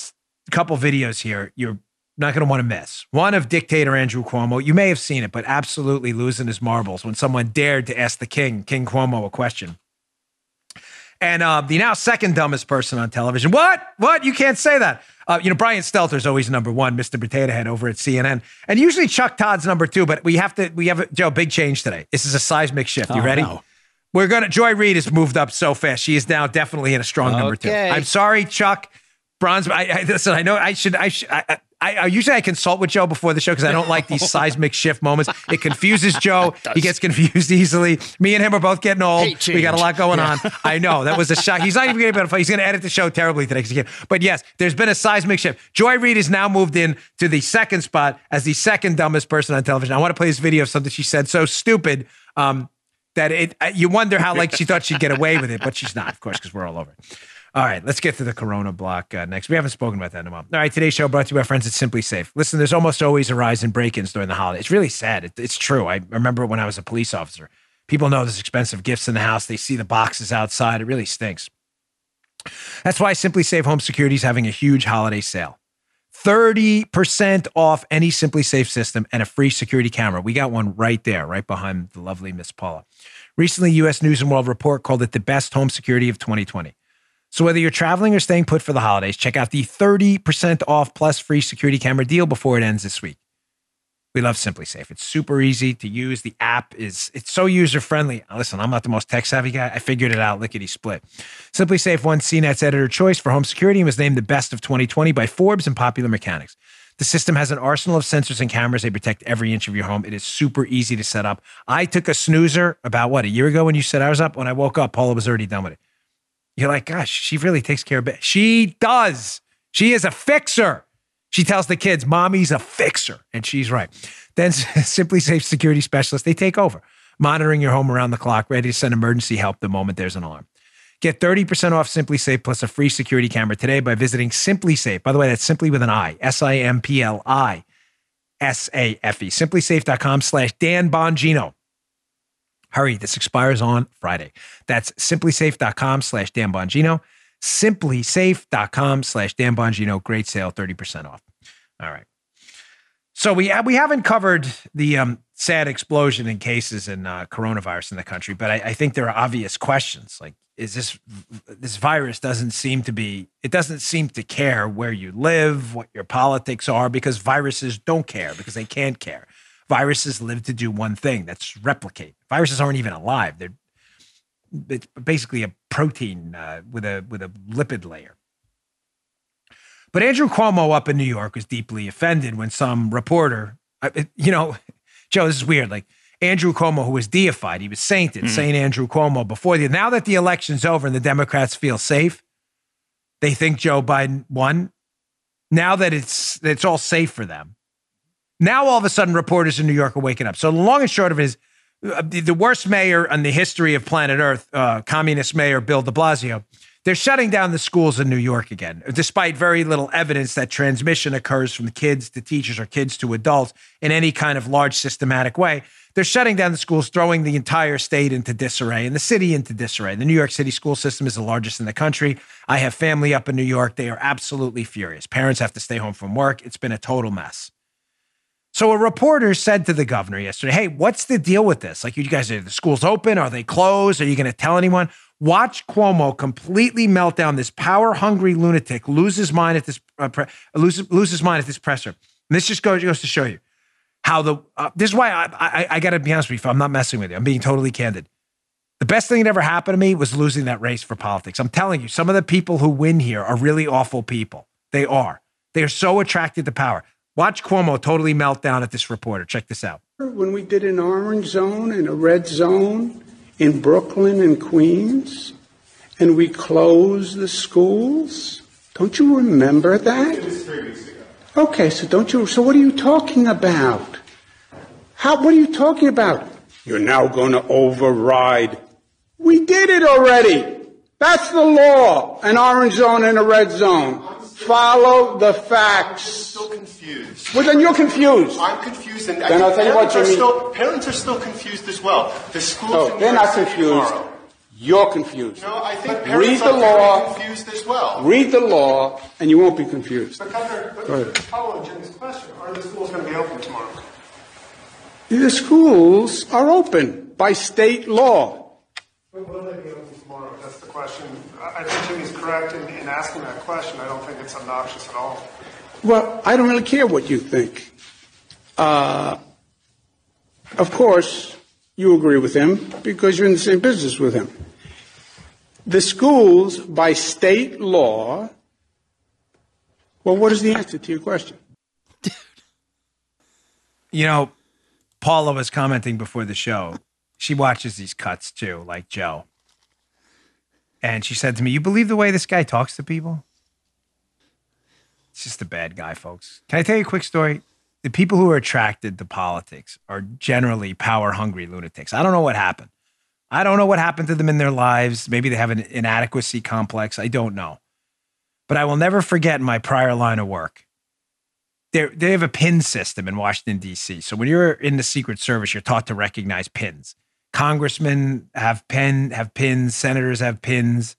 couple videos here. You're not going to want to miss. One of dictator Andrew Cuomo. You may have seen it, but absolutely losing his marbles when someone dared to ask the king, King Cuomo, a question. And uh, the now second dumbest person on television. What? What? You can't say that. Uh, you know, Brian Stelter's always number one, Mr. Potato Head over at CNN, and usually Chuck Todd's number two. But we have to. We have a, Joe. Big change today. This is a seismic shift. You Oh, ready? no. We're gonna. Joy Reid has moved up so fast. She is now definitely in a strong number two. I'm sorry, Chuck. Bronze. I, I listen. I know. I should. I should. I, I, I usually I consult with Joe before the show because I don't like these seismic shift moments. It confuses Joe. he gets confused easily. Me and him are both getting old. We got a lot going on. I know that was a shock. He's not even going to be able to. He's going to edit the show terribly today. he can't. But yes, there's been a seismic shift. Joy Reid has now moved in to the second spot as the second dumbest person on television. I want to play this video of something she said so stupid. Um, that it uh, you wonder how like she thought she'd get away with it, but she's not, of course, because we're all over it. All right, let's get to the Corona block uh, next. We haven't spoken about that in a while. All right, today's show brought to you by friends at SimpliSafe. Listen, there's almost always a rise in break-ins during the holiday. It's really sad. It, it's true. I remember when I was a police officer. People know there's expensive gifts in the house. They see the boxes outside. It really stinks. That's why SimpliSafe Home Security is having a huge holiday sale. 30% off any SimpliSafe system and a free security camera. We got one right there, right behind the lovely Miss Paula. Recently, US News and World Report called it the best home security of 2020. So whether you're traveling or staying put for the holidays, check out the 30% off plus free security camera deal before it ends this week. We love SimpliSafe. It's super easy to use. The app is it's so user friendly. Listen, I'm not the most tech savvy guy. I figured it out lickety split. SimpliSafe won CNET's editor choice for home security and was named the best of 2020 by Forbes and Popular Mechanics. The system has an arsenal of sensors and cameras. They protect every inch of your home. It is super easy to set up. I took a snoozer about what a year ago when you said I was up. When I woke up, Paula was already done with it. You're like, gosh, she really takes care of it. She does. She is a fixer. She tells the kids, mommy's a fixer. And she's right. Then SimpliSafe security specialists, they take over, monitoring your home around the clock, ready to send emergency help the moment there's an alarm. Get 30% off SimpliSafe plus a free security camera today by visiting SimpliSafe. By the way, that's simply with an I, S I M P L I S A F E. SimpliSafe.com slash Dan Bongino. Hurry, this expires on Friday. That's simplisafe.com slash Dan Bongino. SimpliSafe.com slash Dan Bongino. Great sale, 30% off. All right. So we we haven't covered the um, sad explosion in cases in uh, coronavirus in the country, but I, I think there are obvious questions. Like, is this this virus doesn't seem to be it doesn't seem to care where you live, what your politics are, because viruses don't care because they can't care. Viruses live to do one thing that's replicate. Viruses aren't even alive; they're it's basically a protein uh, with a with a lipid layer. But Andrew Cuomo up in New York was deeply offended when some reporter, you know, Joe, this is weird. Like Andrew Cuomo, who was deified, he was sainted, Saint Andrew Cuomo before the. Now that the election's over and the Democrats feel safe, they think Joe Biden won. Now that it's it's all safe for them, now all of a sudden reporters in New York are waking up. So the long and short of it is, uh, the, the worst mayor in the history of planet Earth, uh, communist mayor Bill De Blasio, They're shutting down the schools in New York again, despite very little evidence that transmission occurs from kids to teachers or kids to adults in any kind of large systematic way. They're shutting down the schools, throwing the entire state into disarray and the city into disarray. The New York City school system is the largest in the country. I have family up in New York. They are absolutely furious. Parents have to stay home from work. It's been a total mess. So a reporter said to the governor yesterday, Hey, what's the deal with this? Like, you guys are the schools open? Are they closed? Are you going to tell anyone? Watch Cuomo completely melt down. This power hungry lunatic loses mind at this uh, pre- lose, lose his mind at this presser. And this just goes, goes to show you how the. Uh, this is why I, I, I got to be honest with you. I'm not messing with you. I'm being totally candid. The best thing that ever happened to me was losing that race for politics. I'm telling you, some of the people who win here are really awful people. They are. They are so attracted to power. Watch Cuomo totally melt down at this reporter. Check this out. When we did an orange zone and a red zone in Brooklyn and Queens, and we closed the schools. Don't you remember that? It was three weeks ago. Okay, so don't you? So what are you talking about? How? What are you talking about? You're now going to override. We did it already. That's the law. An orange zone and a red zone. Follow the facts. I'm facts. still confused. Well, then you're confused. I'm confused, and Then I'll tell you what parents you are mean. Still, parents are still confused as well. The schools No, they're not confused. tomorrow. You're confused. No, I think Read parents the are law. confused as well. Read the law, and you won't be confused. But Governor, but Go ahead. to follow Jim's question, are the schools going to be open tomorrow? The schools are open by state law. Will will they be open tomorrow? That's the question. I I think Jimmy's correct in, in asking that question. I don't think it's obnoxious at all. Well, I don't really care what you think. Uh, of course, you agree with him because you're in the same business with him. The schools, by state law, well, what is the answer to your question? Dude. You know, Paula was commenting before the show. She watches these cuts too, like Joe. And she said to me, You believe the way this guy talks to people? It's just a bad guy, folks. Can I tell you a quick story? The people who are attracted to politics are generally power hungry lunatics. I don't know what happened. I don't know what happened to them in their lives. Maybe they have an inadequacy complex. I don't know. But I will never forget my prior line of work they they have a pin system in Washington D.C. So when you're in the Secret Service, you're taught to recognize pins. Congressmen have pin have pins. Senators have pins.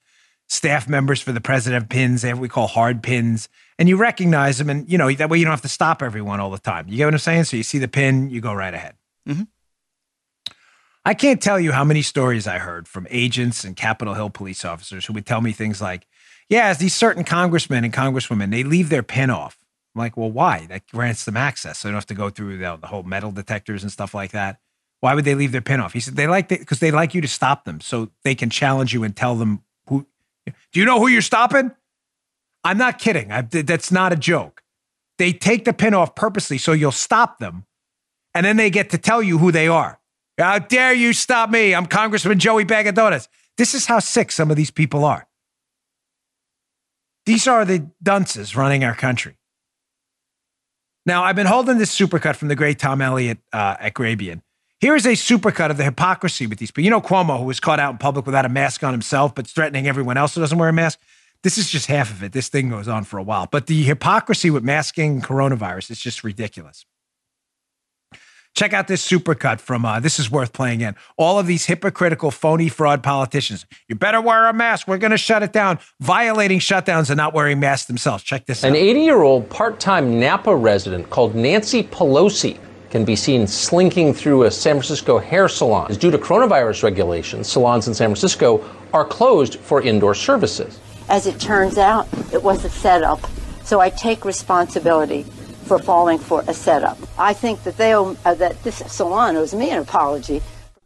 Staff members for the president have pins. They have what we call hard pins, and you recognize them, and you know that way you don't have to stop everyone all the time. You get what I'm saying? So you see the pin, you go right ahead. Mm-hmm. I can't tell you how many stories I heard from agents and Capitol Hill police officers who would tell me things like, "Yeah, these certain congressmen and congresswomen they leave their pin off." I'm like, well, why? That grants them access. So they don't have to go through the, the whole metal detectors and stuff like that. Why would they leave their pin off? He said they like because they like you to stop them so they can challenge you and tell them who. Do you know who you're stopping? I'm not kidding. I, that's not a joke. They take the pin off purposely so you'll stop them, and then they get to tell you who they are. How dare you stop me? I'm Congressman Joey Bag of Donuts. This is how sick some of these people are. These are the dunces running our country. Now, I've been holding this supercut from the great Tom Elliott uh, at Grabien. Here is a supercut of the hypocrisy with these people. You know Cuomo, who was caught out in public without a mask on himself, but threatening everyone else who doesn't wear a mask. This is just half of it. This thing goes on for a while. But the hypocrisy with masking coronavirus is just ridiculous. Check out this supercut from uh, This Is Worth Playing In. All of these hypocritical, phony, fraud politicians. You better wear a mask. We're going to shut it down. Violating shutdowns and not wearing masks themselves. Check this out. An 80 year old part time Napa resident called Nancy Pelosi can be seen slinking through a San Francisco hair salon. Due to coronavirus regulations, salons in San Francisco are closed for indoor services. As it turns out, it was a setup. So I take responsibility for falling for a setup. I think that they owe, uh, that this salon owes me an apology.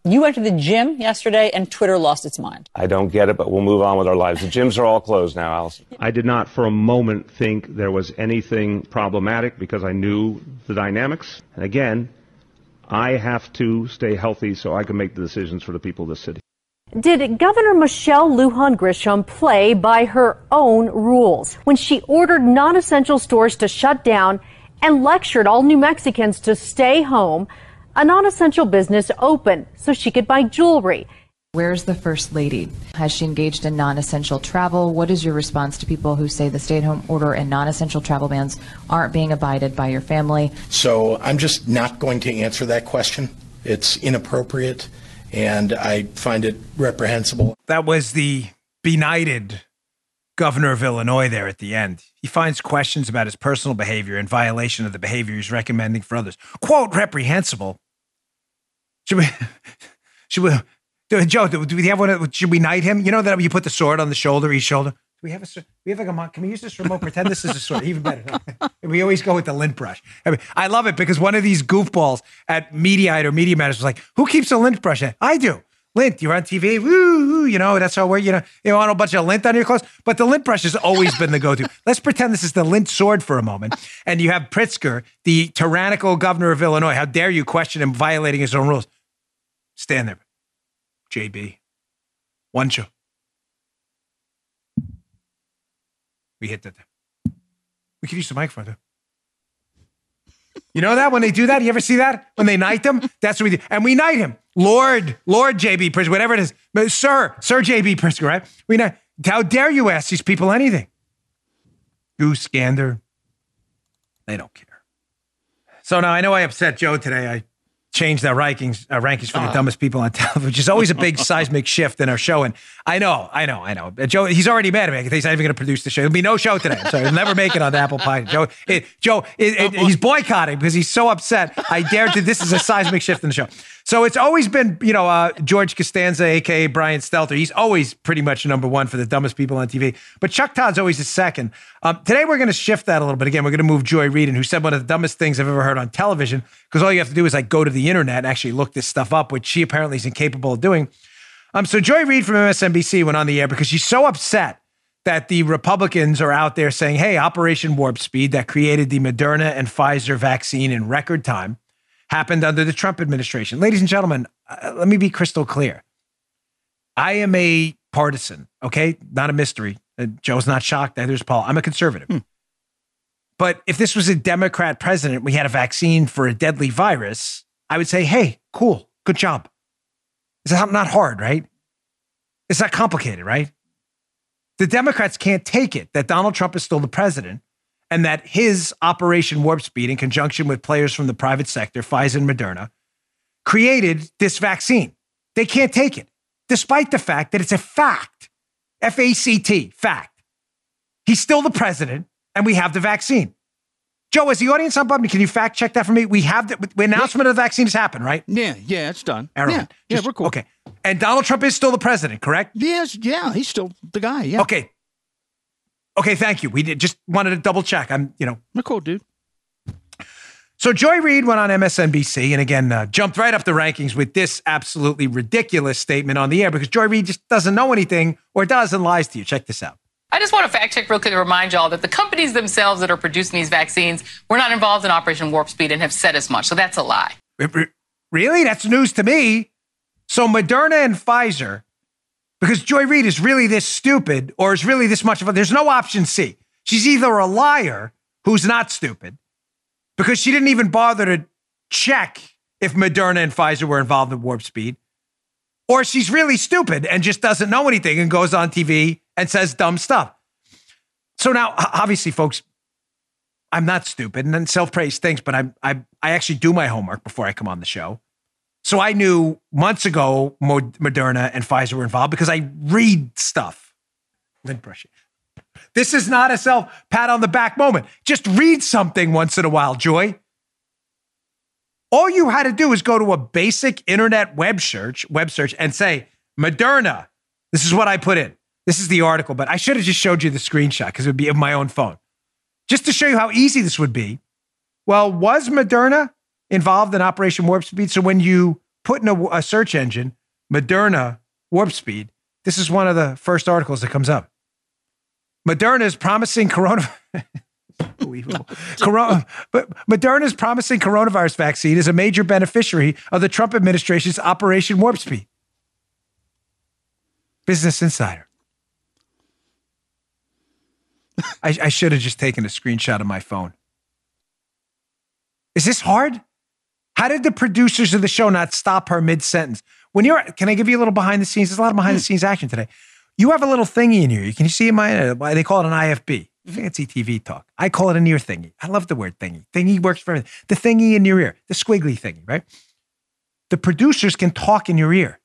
You went to the gym yesterday and Twitter lost its mind. I don't get it, but we'll move on with our lives. The gyms are all closed now, Allison. I did not for a moment think there was anything problematic because I knew the dynamics. And again, I have to stay healthy so I can make the decisions for the people of this city. Did Governor Michelle Lujan Grisham play by her own rules when she ordered non essential stores to shut down and lectured all New Mexicans to stay home? A non essential business open so she could buy jewelry. Where's the First Lady? Has she engaged in non essential travel? What is your response to people who say the stay at home order and non essential travel bans aren't being abided by your family? So I'm just not going to answer that question. It's inappropriate and I find it reprehensible. That was the benighted governor of Illinois there at the end. He finds questions about his personal behavior in violation of the behavior he's recommending for others. Quote, reprehensible. Should we, should we, Joe, do, we have one? Should we knight him? You know that you put the sword on the shoulder, each shoulder. Do we have a? We have like a? Can we use this remote? Pretend this is a sword. Even better. we always go with the lint brush. I mean, I love it because one of these goofballs at Mediaite or Media Matters was like, "Who keeps a lint brush?" I do. Lint. You're on TV. Woo, you know that's how we're. You know, you want a bunch of lint on your clothes, but the lint brush has always been the go-to. Let's pretend this is the lint sword for a moment, and you have Pritzker, the tyrannical governor of Illinois. How dare you question him violating his own rules? Stand there, JB. One show. We hit that. We could use the microphone. You know that when they do that, you ever see that when they knight them? That's what we do, and we knight him, Lord, Lord JB Pritzker, whatever it is, but Sir, Sir JB Pritzker, right? We knight. How dare you ask these people anything? Goose gander. They don't care. So now I know I upset Joe today. I changed their rankings, our rankings for the dumbest people on television, which is always a big seismic shift in our show. And I know, I know, I know. Uh, Joe, he's already mad at me. He's not even going to produce the show. There'll be no show today. So he'll never make it on the Apple Pie. Joe, it, Joe, it, it, he's boycotting because he's so upset. I dare to. This is a seismic shift in the show. So it's always been, you know, uh, George Costanza, aka Brian Stelter. He's always pretty much number one for the dumbest people on TV. But Chuck Todd's always the second. Um, today we're going to shift that a little bit. Again, we're going to move Joy Reid, who said one of the dumbest things I've ever heard on television, because all you have to do is like go to the internet and actually look this stuff up, which she apparently is incapable of doing. Um, so Joy Reid from MSNBC went on the air because she's so upset that the Republicans are out there saying, "Hey, Operation Warp Speed that created the Moderna and Pfizer vaccine in record time." Happened under the Trump administration. Ladies and gentlemen, uh, let me be crystal clear. I am a partisan, okay? Not a mystery. Uh, Joe's not shocked. Neither is Paul. I'm a conservative. But if this was a Democrat president, we had a vaccine for a deadly virus, I would say, hey, cool, good job. It's not not hard, right? It's not complicated, right? The Democrats can't take it that Donald Trump is still the president and that his Operation Warp Speed, in conjunction with players from the private sector, Pfizer and Moderna, created this vaccine. They can't take it, despite the fact that it's a fact. F A C T, fact. He's still the president, and we have the vaccine. Joe, is the audience on Bubney? Can you fact check that for me? We have the, the announcement of the vaccine has happened, right? Yeah, yeah, it's done. Arrowhead. Yeah, yeah, we're cool. Okay. And Donald Trump is still the president, correct? Yes, yeah, he's still the guy. Yeah. Okay. Okay, thank you. We did, just wanted to double check. I'm, you know, we're cool, dude. So Joy Reid went on MSNBC and again uh, jumped right up the rankings with this absolutely ridiculous statement on the air because Joy Reid just doesn't know anything or does and lies to you. Check this out. I just want to fact check real quick to remind y'all that the companies themselves that are producing these vaccines were not involved in Operation Warp Speed and have said as much. So that's a lie. Re- re- Really? That's news to me. So Moderna and Pfizer, because Joy Reid is really this stupid or is really this much of a, there's no option C. She's either a liar who's not stupid because she didn't even bother to check if Moderna and Pfizer were involved in warp speed, or she's really stupid and just doesn't know anything and goes on TV and says dumb stuff. So now, obviously, folks, I'm not stupid, and then self praise stinks, but I, I, I actually do my homework before I come on the show. So I knew months ago Moderna and Pfizer were involved because I read stuff. Lint brushing. This is not a self pat on the back moment. Just read something once in a while, Joy. All you had to do is go to a basic internet web search, web search, and say Moderna. This is what I put in. This is the article, but I should have just showed you the screenshot because it would be of my own phone, just to show you how easy this would be. Well, was Moderna involved in Operation Warp Speed? So when you put in a, a search engine, Moderna Warp Speed, this is one of the first articles that comes up. Moderna is promising coronavirus. Unbelievable. Corona, but Moderna's promising coronavirus vaccine is a major beneficiary of the Trump administration's Operation Warp Speed. Business Insider. I, I should have just taken a screenshot of my phone. Is this hard? How did the producers of the show not stop her mid sentence When you're, can I give you a little behind the scenes? There's a lot of behind the scenes action today. You have a little thingy in here. Can you see my? Uh, they call it an IFB, fancy TV talk. I call it an ear thingy. I love the word thingy. Thingy works for everything. The thingy in your ear, the squiggly thingy, right? The producers can talk in your ear.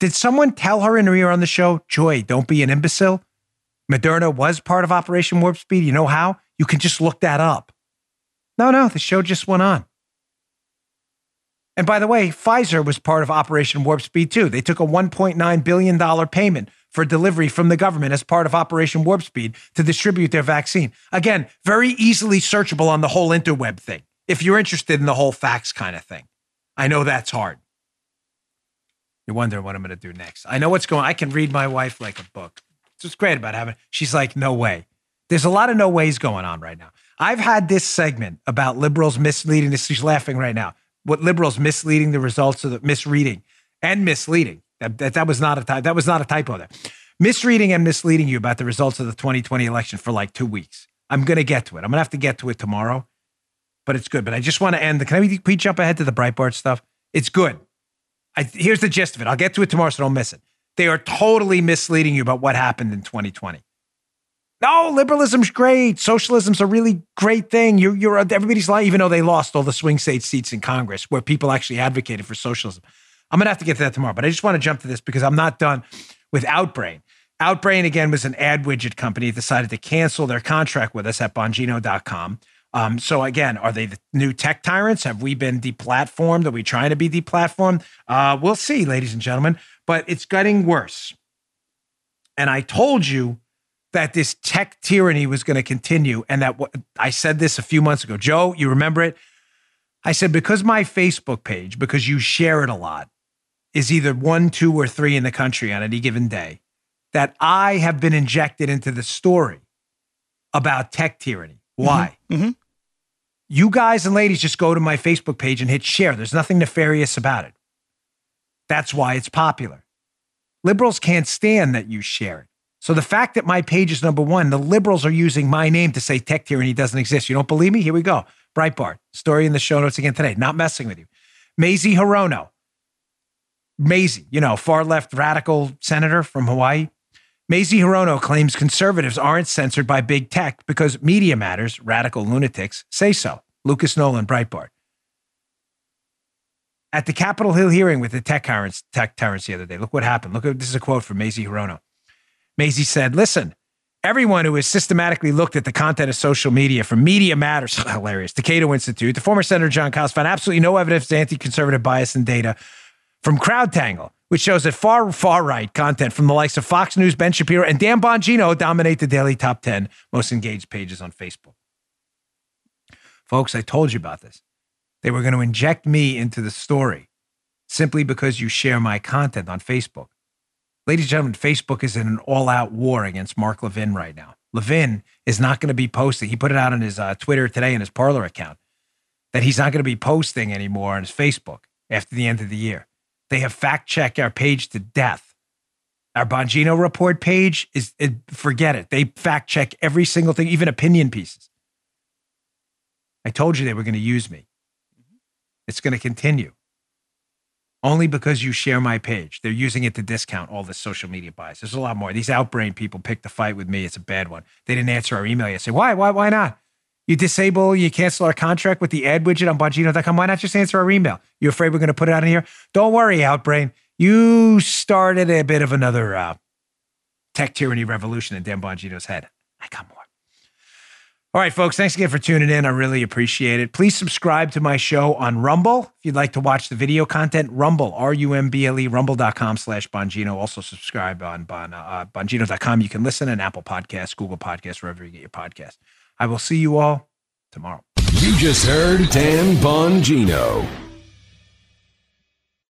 Did someone tell her in her ear on the show, Joy, don't be an imbecile? Moderna was part of Operation Warp Speed. You know how? You can just look that up. No, no, the show just went on. And by the way, Pfizer was part of Operation Warp Speed too. They took a $1.9 billion payment for delivery from the government as part of Operation Warp Speed to distribute their vaccine. Again, very easily searchable on the whole interweb thing if you're interested in the whole facts kind of thing. I know that's hard. You're wondering what I'm going to do next. I know what's going I can read my wife like a book. It's what's great about having, she's like, no way. There's a lot of no ways going on right now. I've had this segment about liberals misleading this. She's laughing right now. What liberals misleading the results of the misreading and misleading. That, that, that was not a. That was not a typo there. Misreading and misleading you about the results of the 2020 election for like two weeks. I'm to get to it. I'm to have to get to it tomorrow, but it's good. But I just want to end. The, can I please jump ahead to the Breitbart stuff? It's good. I, here's the gist of it. I'll get to it tomorrow, so don't miss it. They are totally misleading you about what happened in 2020. No, liberalism's great. Socialism's a really great thing. You're, you're everybody's lying, even though they lost all the swing state seats in Congress where people actually advocated for socialism. I'm to have to get to that tomorrow, but I just want to jump to this because I'm not done with Outbrain. Outbrain, again, was an ad widget company. It decided to cancel their contract with us at Bongino.com. Um, so again, are they the new tech tyrants? Have we been deplatformed? Are we trying to be deplatformed? Uh, we'll see, ladies and gentlemen. But it's getting worse. And I told you that this tech tyranny was going to continue, and that what I said this a few months ago. Joe, you remember it? I said because my Facebook page, because you share it a lot, is either one, two, or three in the country on any given day, that I have been injected into the story about tech tyranny. Why? Mm-hmm. You guys and ladies just go to my Facebook page and hit share. There's nothing nefarious about it. That's why it's popular. Liberals can't stand that you share it. So the fact that my page is number one, the liberals are using my name to say tech tyranny doesn't exist. You don't believe me? Here we go. Breitbart, story in the show notes again today. Not messing with you. Mazie Hirono, Mazie, you know, far left radical senator from Hawaii. Mazie Hirono claims conservatives aren't censored by big tech because media matters, radical lunatics say so. Lucas Nolan, Breitbart. At the Capitol Hill hearing with the tech tyrants, tech tyrants the other day, look what happened. Look this is a quote from Mazie Hirono. Mazie said, Listen, everyone who has systematically looked at the content of social media from Media Matters, hilarious, the Cato Institute, the former Senator Jon Kyl's found absolutely no evidence of anti conservative bias in data from CrowdTangle, which shows that far, far right content from the likes of Fox News, Ben Shapiro, and Dan Bongino dominate the daily top 10 most engaged pages on Facebook. Folks, I told you about this. They were going to inject me into the story simply because you share my content on Facebook. Ladies and gentlemen, Facebook is in an all out war against Mark Levin right now. Levin is not going to be posting. He put it out on his uh, Twitter today in his Parler account that he's not going to be posting anymore on his Facebook after the end of the year. They have fact checked our page to death. Our Bongino report page is, it, forget it. They fact check every single thing, even opinion pieces. I told you they were going to use me. It's going to continue. Only because you share my page. They're using it to discount all the social media bias. There's a lot more. These outbrain people picked the fight with me. It's a bad one. They didn't answer our email yesterday. Why? Why? Why not? You disable, you cancel our contract with the ad widget on Bongino.com. Why not just answer our email? You afraid we're going to put it out in here? Don't worry, Outbrain. You started a bit of another uh, tech tyranny revolution in Dan Bongino's head. I got more. All right, folks, thanks again for tuning in. I really appreciate it. Please subscribe to my show on Rumble. If you'd like to watch the video content, Rumble, R-U-M-B-L-E, rumble.com slash Bongino. Also subscribe on bon, uh, Bongino.com. You can listen on Apple Podcasts, Google Podcasts, wherever you get your podcast. I will see you all tomorrow. You just heard Dan Bongino.